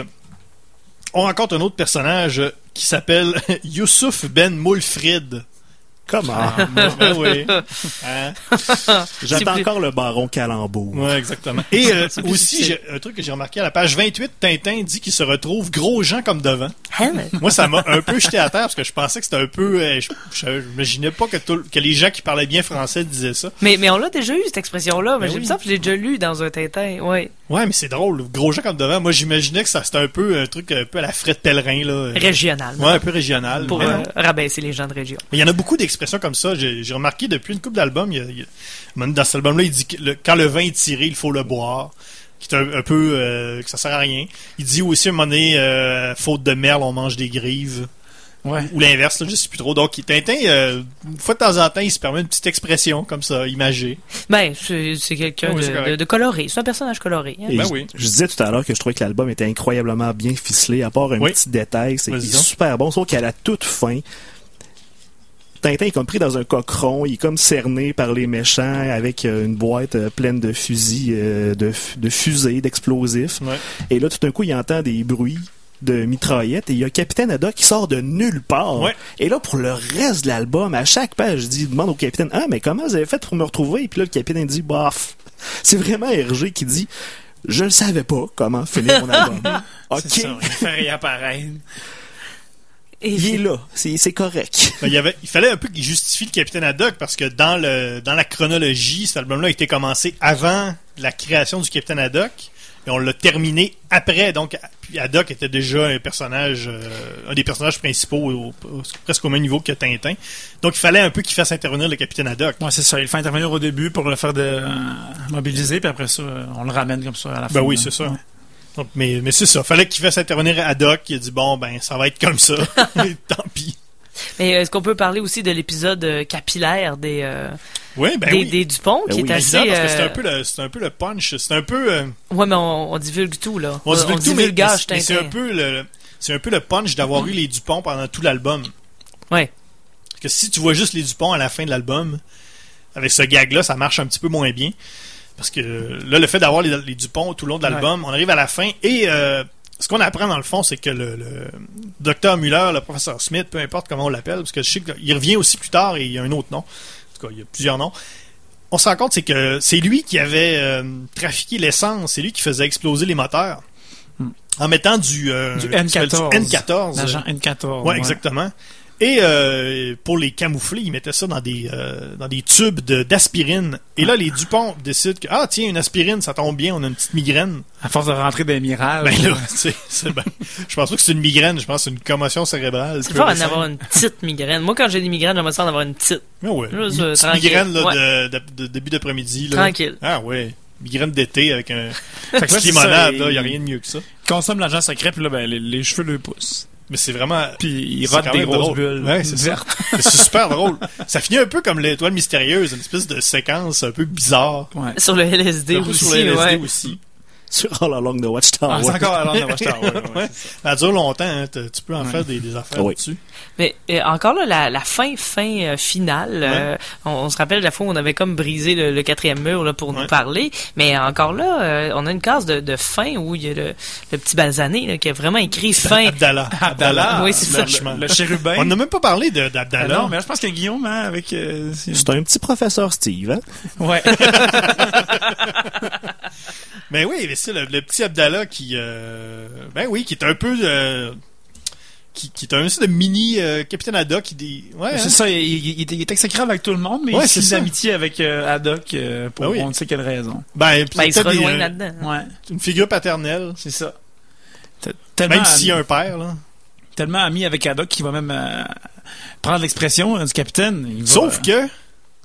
on rencontre un autre personnage euh, qui s'appelle Youssouf Ben Moulfrid. Comment? Ben oui. Hein? J'attends encore le baron Calembour. Ouais, exactement. Et euh, aussi, j'ai- un truc que j'ai remarqué à la page 28, Tintin dit qu'il se retrouve gros gens comme devant. Hein, mais- Moi, ça m'a un peu jeté à terre parce que je pensais que c'était un peu. euh, je je- j'imaginais pas que, tout- que les gens qui parlaient bien français disaient ça. Mais, mais on l'a déjà eu, cette expression-là. Mais Ben j'ai oui. l'impression que je l'ai déjà lu dans un Tintin. Ouais. Ouais, mais c'est drôle. Gros gens comme devant. Moi, j'imaginais que ça c'était un peu un truc un peu à la Fred Pellerin, là. Régional. Ouais, un peu régional. Pour euh, rabaisser les gens de région. Mais il y en a beaucoup d'expressions comme ça. J'ai remarqué depuis une couple d'albums, dans cet album-là, il dit que le- quand le vin est tiré, il faut le boire. Qui est un, un peu euh, que ça sert à rien. Il dit aussi à un moment donné, euh, faute de merle, on mange des grives. Ouais. Ou l'inverse, je sais plus trop. Donc, Tintin, euh, une fois de temps en temps, il se permet une petite expression comme ça, imagée. Ben, c'est quelqu'un Oui, de, coloré. C'est un personnage coloré. hein. Ben je, oui. je disais tout à l'heure que je trouvais que l'album était incroyablement bien ficelé, à part un Oui. petit détail, c'est super bon, sauf qu'à la toute fin, Tintin est comme pris dans un cochon, il est comme cerné par les méchants avec euh, une boîte euh, pleine de fusils, euh, de, fu- de fusées, d'explosifs. Ouais. Et là, tout d'un coup, il entend des bruits de mitraillettes et il y a Capitaine Haddock qui sort de nulle part. Ouais. Et là, pour le reste de l'album, à chaque page, je dis, demande au capitaine, ah, mais comment vous avez fait pour me retrouver? Et puis là, le capitaine dit, bof. C'est vraiment Hergé qui dit, je ne savais pas comment finir mon album. ok. Ça, il fait réapparaître. Et Il est là. C'est correct. Ben, il, y avait, il fallait un peu qu'il justifie le Capitaine Haddock parce que dans le dans la chronologie, cet album-là a été commencé avant la création du Capitaine Haddock et on l'a terminé après. Donc, puis Haddock était déjà un personnage, euh, un des personnages principaux, au- au- presque au même niveau que Tintin. Donc, il fallait un peu qu'il fasse intervenir le Capitaine Haddock. Ouais, c'est ça. Il le fait intervenir au début pour le faire de, euh, mobiliser, puis après ça, euh, on le ramène comme ça à la fin. Ben oui, hein. c'est ça. Ouais. Donc, mais mais c'est ça. Fallait qu'il fasse intervenir Haddock. Il a dit bon ben ça va être comme ça. Tant pis. Mais est-ce qu'on peut parler aussi de l'épisode euh, capillaire des, euh, Ouais, ben des, oui. des Dupont, Ben qui oui. est assez... parce que c'est euh, un peu le c'est un peu le punch. C'est un peu euh, Ouais, mais on, on divulgue tout, là. On divulgue tout, mais, mais c'est un peu le, c'est un peu le punch d'avoir eu les Dupont pendant tout l'album. Ouais. Parce que si tu vois juste les Dupont à la fin de l'album, avec ce gag-là, ça marche un petit peu moins bien. Parce que euh, là, le fait d'avoir les, les Dupont tout le long de l'album, on arrive à la fin et euh, ce qu'on apprend dans le fond, c'est que le, le docteur Muller, le professeur Smith, peu importe comment on l'appelle, parce que je sais qu'il revient aussi plus tard et il y a un autre nom. En tout cas, il y a plusieurs noms. On se rend compte, c'est que c'est lui qui avait euh, trafiqué l'essence, c'est lui qui faisait exploser les moteurs. En mettant du, euh, Du comment ça s'appelle, N14. du N14. L'agent N14. Ouais, exactement. Et euh, pour les camoufler, ils mettaient ça dans des euh, dans des tubes de- d'aspirine. Et là, les Dupont décident que ah tiens une aspirine, ça tombe bien, on a une petite migraine. À force de rentrer dans les mirages. Ben là, c'est c'est ben, je pense pas que c'est une migraine, je pense que c'est une commotion cérébrale. C'est fort d'en récente. avoir une petite migraine. Moi, quand j'ai des migraines, j'aimerais ça en avoir une petite. Ah ouais. Là, Une c'est petite tranquille. migraine là, Ouais. de, de- de début d'après-midi. Tranquille. Ah ouais. Migraine d'été avec un Fait que limonade, il- là, y a rien de mieux que ça. Consomme l'agent secret, puis là, ben, les, les cheveux le poussent. Mais c'est vraiment. Puis il rote des grosses drôle. bulles Ouais, c'est super drôle. Ça finit un peu comme l'étoile mystérieuse, une espèce de séquence un peu bizarre. Ouais. Sur le LSD aussi, sur le LSD ouais. aussi. Sur All Along the Watchtower. Ah, c'est encore à l'ordre de Watchtower, ouais, ouais, ça. Ça dure longtemps, hein. Tu peux en faire des, des affaires Oui. dessus. Mais euh, encore là, la, la fin, fin euh, finale, euh, on, on se rappelle la fois où on avait comme brisé le, le quatrième mur là, pour Ouais. nous parler, mais encore là, euh, on a une case de, de fin où il y a le, le petit Balzané là, qui a vraiment écrit fin. Abdallah. Abdallah, Oui, c'est le- ça. Le, le chérubin. On n'a même pas parlé de- Ah d'Abdallah. non, mais là, je pense que Guillaume, hein, avec... euh, c'est- C'est un petit professeur Steve, hein? ouais. Mais oui, mais c'est le, le petit Abdallah qui, euh, ben oui, qui est un peu, euh, qui, qui est un espèce de mini euh, Capitaine Haddock qui dit, ouais, hein. C'est ça, il, il- il est- exécrable avec tout le monde, mais Ouais, il c'est d'amitié avec euh, Haddock euh, pour Ben oui. on ne sait quelle raison. ben, Ben, il se rejoint euh, là-dedans. Ouais, une figure paternelle, c'est ça. Tellement, même s'il y a un père là. tellement ami avec Haddock qu'il va même euh, prendre l'expression euh, du capitaine. Il va- Sauf que,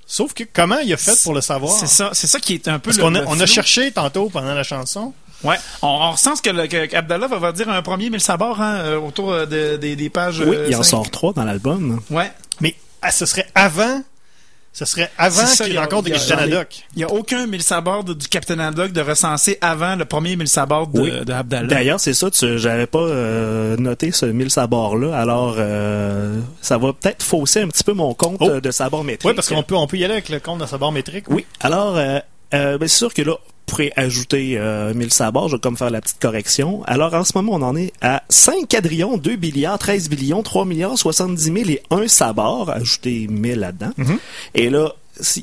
sauf que comment il a fait pour le savoir? C'est ça, c'est ça qui est un peu Parce le- qu'on a, le on a flou. cherché tantôt pendant la chanson. Ouais, on, on ressent ce que, le, que Abdallah va dire un premier mille sabords hein, euh, autour euh, de- des- pages. Oui, euh, il en sort trois dans l'album. Ouais, Mais ah, ce serait avant, ce serait avant qu'il rencontre a- Haddock. il y a aucun mille sabords de- du Captain Haddock de recenser avant le premier mille sabords de, Oui. de Abdallah. D'ailleurs, c'est ça, j'avais pas euh, noté ce 1000 sabords-là, alors euh, ça va peut-être fausser un petit peu mon compte Oh. euh, de sabords métriques. Oui, parce qu'on peut, on peut y aller avec le compte dans sa barre métrique. Oui, alors, euh, euh, ben, c'est sûr que là, pourrez ajouter euh, 1000 sabords, je vais comme faire la petite correction. Alors, en ce moment, on en est à 5 quadrillions, 2 milliards, 13 billions, 3 milliards, 70 000 et 1 sabord. Ajoutez 1000 là-dedans. Et là,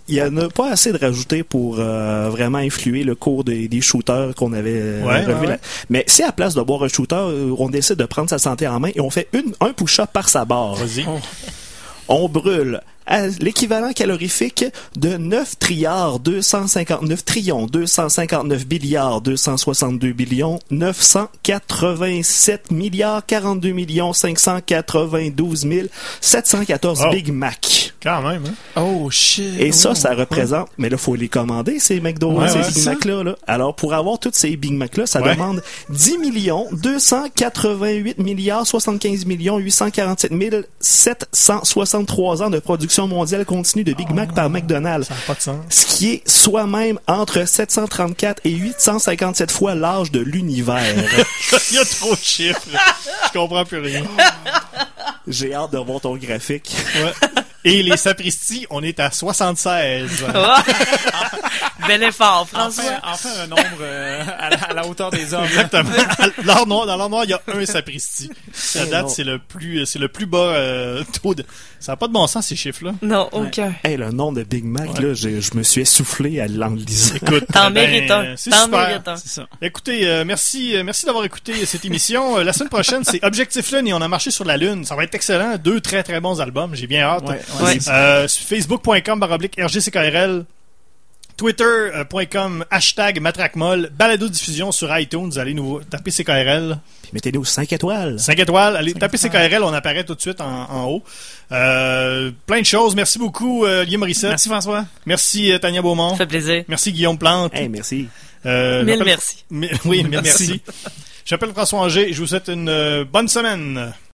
il y en a pas assez de rajouter pour euh, vraiment influer le cours des, des shooters qu'on avait euh, Ouais, revu ouais. Mais si à la place de boire un shooter, euh, on décide de prendre sa santé en main et on fait une, un push-up par sabord. Vas-y. On brûle l'équivalent calorifique de 9 trilliards 259 trillions 259 billiards 262 billions 987 milliards 42 millions 592 000 714 Oh. Big Mac. Quand même, hein? Oh shit. Et ça, Oh. ça représente, mais là, faut les commander, ces McDo, Ouais, ces ouais, Big Mac là, là. Alors, pour avoir toutes ces Big Mac là, ça Ouais. demande 10 millions 288 milliards 75 millions 847 763 ans de production mondiale continue de Big Mac par McDonald's. Ça n'a pas de sens. Ce qui est soi-même entre 734 et 857 fois l'âge de l'univers. Il y a trop de chiffres. Je comprends plus rien. J'ai hâte de voir ton graphique. Ouais. Et les sapristis, on est à 76. Bel effort, François. Enfin, enfin un nombre euh, à, la, à la hauteur des hommes. Exactement. L'art noir, dans l'art noir, il y a un sapristi. Eh date, c'est le plus, c'est le plus bas euh, taux de. Ça n'a pas de bon sens ces chiffres-là. Non, aucun. Hey, le nom de Big Mac, là, je me suis essoufflé à l'enliser. Écoute, T'en ben, mérites un. T'en mérites un. C'est ça. Écoutez, euh, merci, euh, merci d'avoir écouté cette émission. Euh, la semaine prochaine, c'est Objectif Lune et on a marché sur la Lune. Ça va être excellent. Deux très très bons albums. J'ai bien hâte. Ouais, Ouais. c'est ça. Euh, sur Facebook.com baroblique RGCKRL. Twitter.com hashtag matraquemol. Balado diffusion sur iTunes. Allez nous taper CKRL. Puis mettez-nous 5 étoiles. 5 étoiles. Allez taper CKRL. On apparaît tout de suite en, en haut. Euh, plein de choses. Merci beaucoup, euh, Guillaume Morissette. Merci François. Merci, euh, Tania Beaumont. Ça fait plaisir. Merci, Guillaume Plante. Hey, merci. Euh, Mille merci. Mi- Oui, mille Merci. merci. J'appelle François Angers. Je vous souhaite une euh, bonne semaine.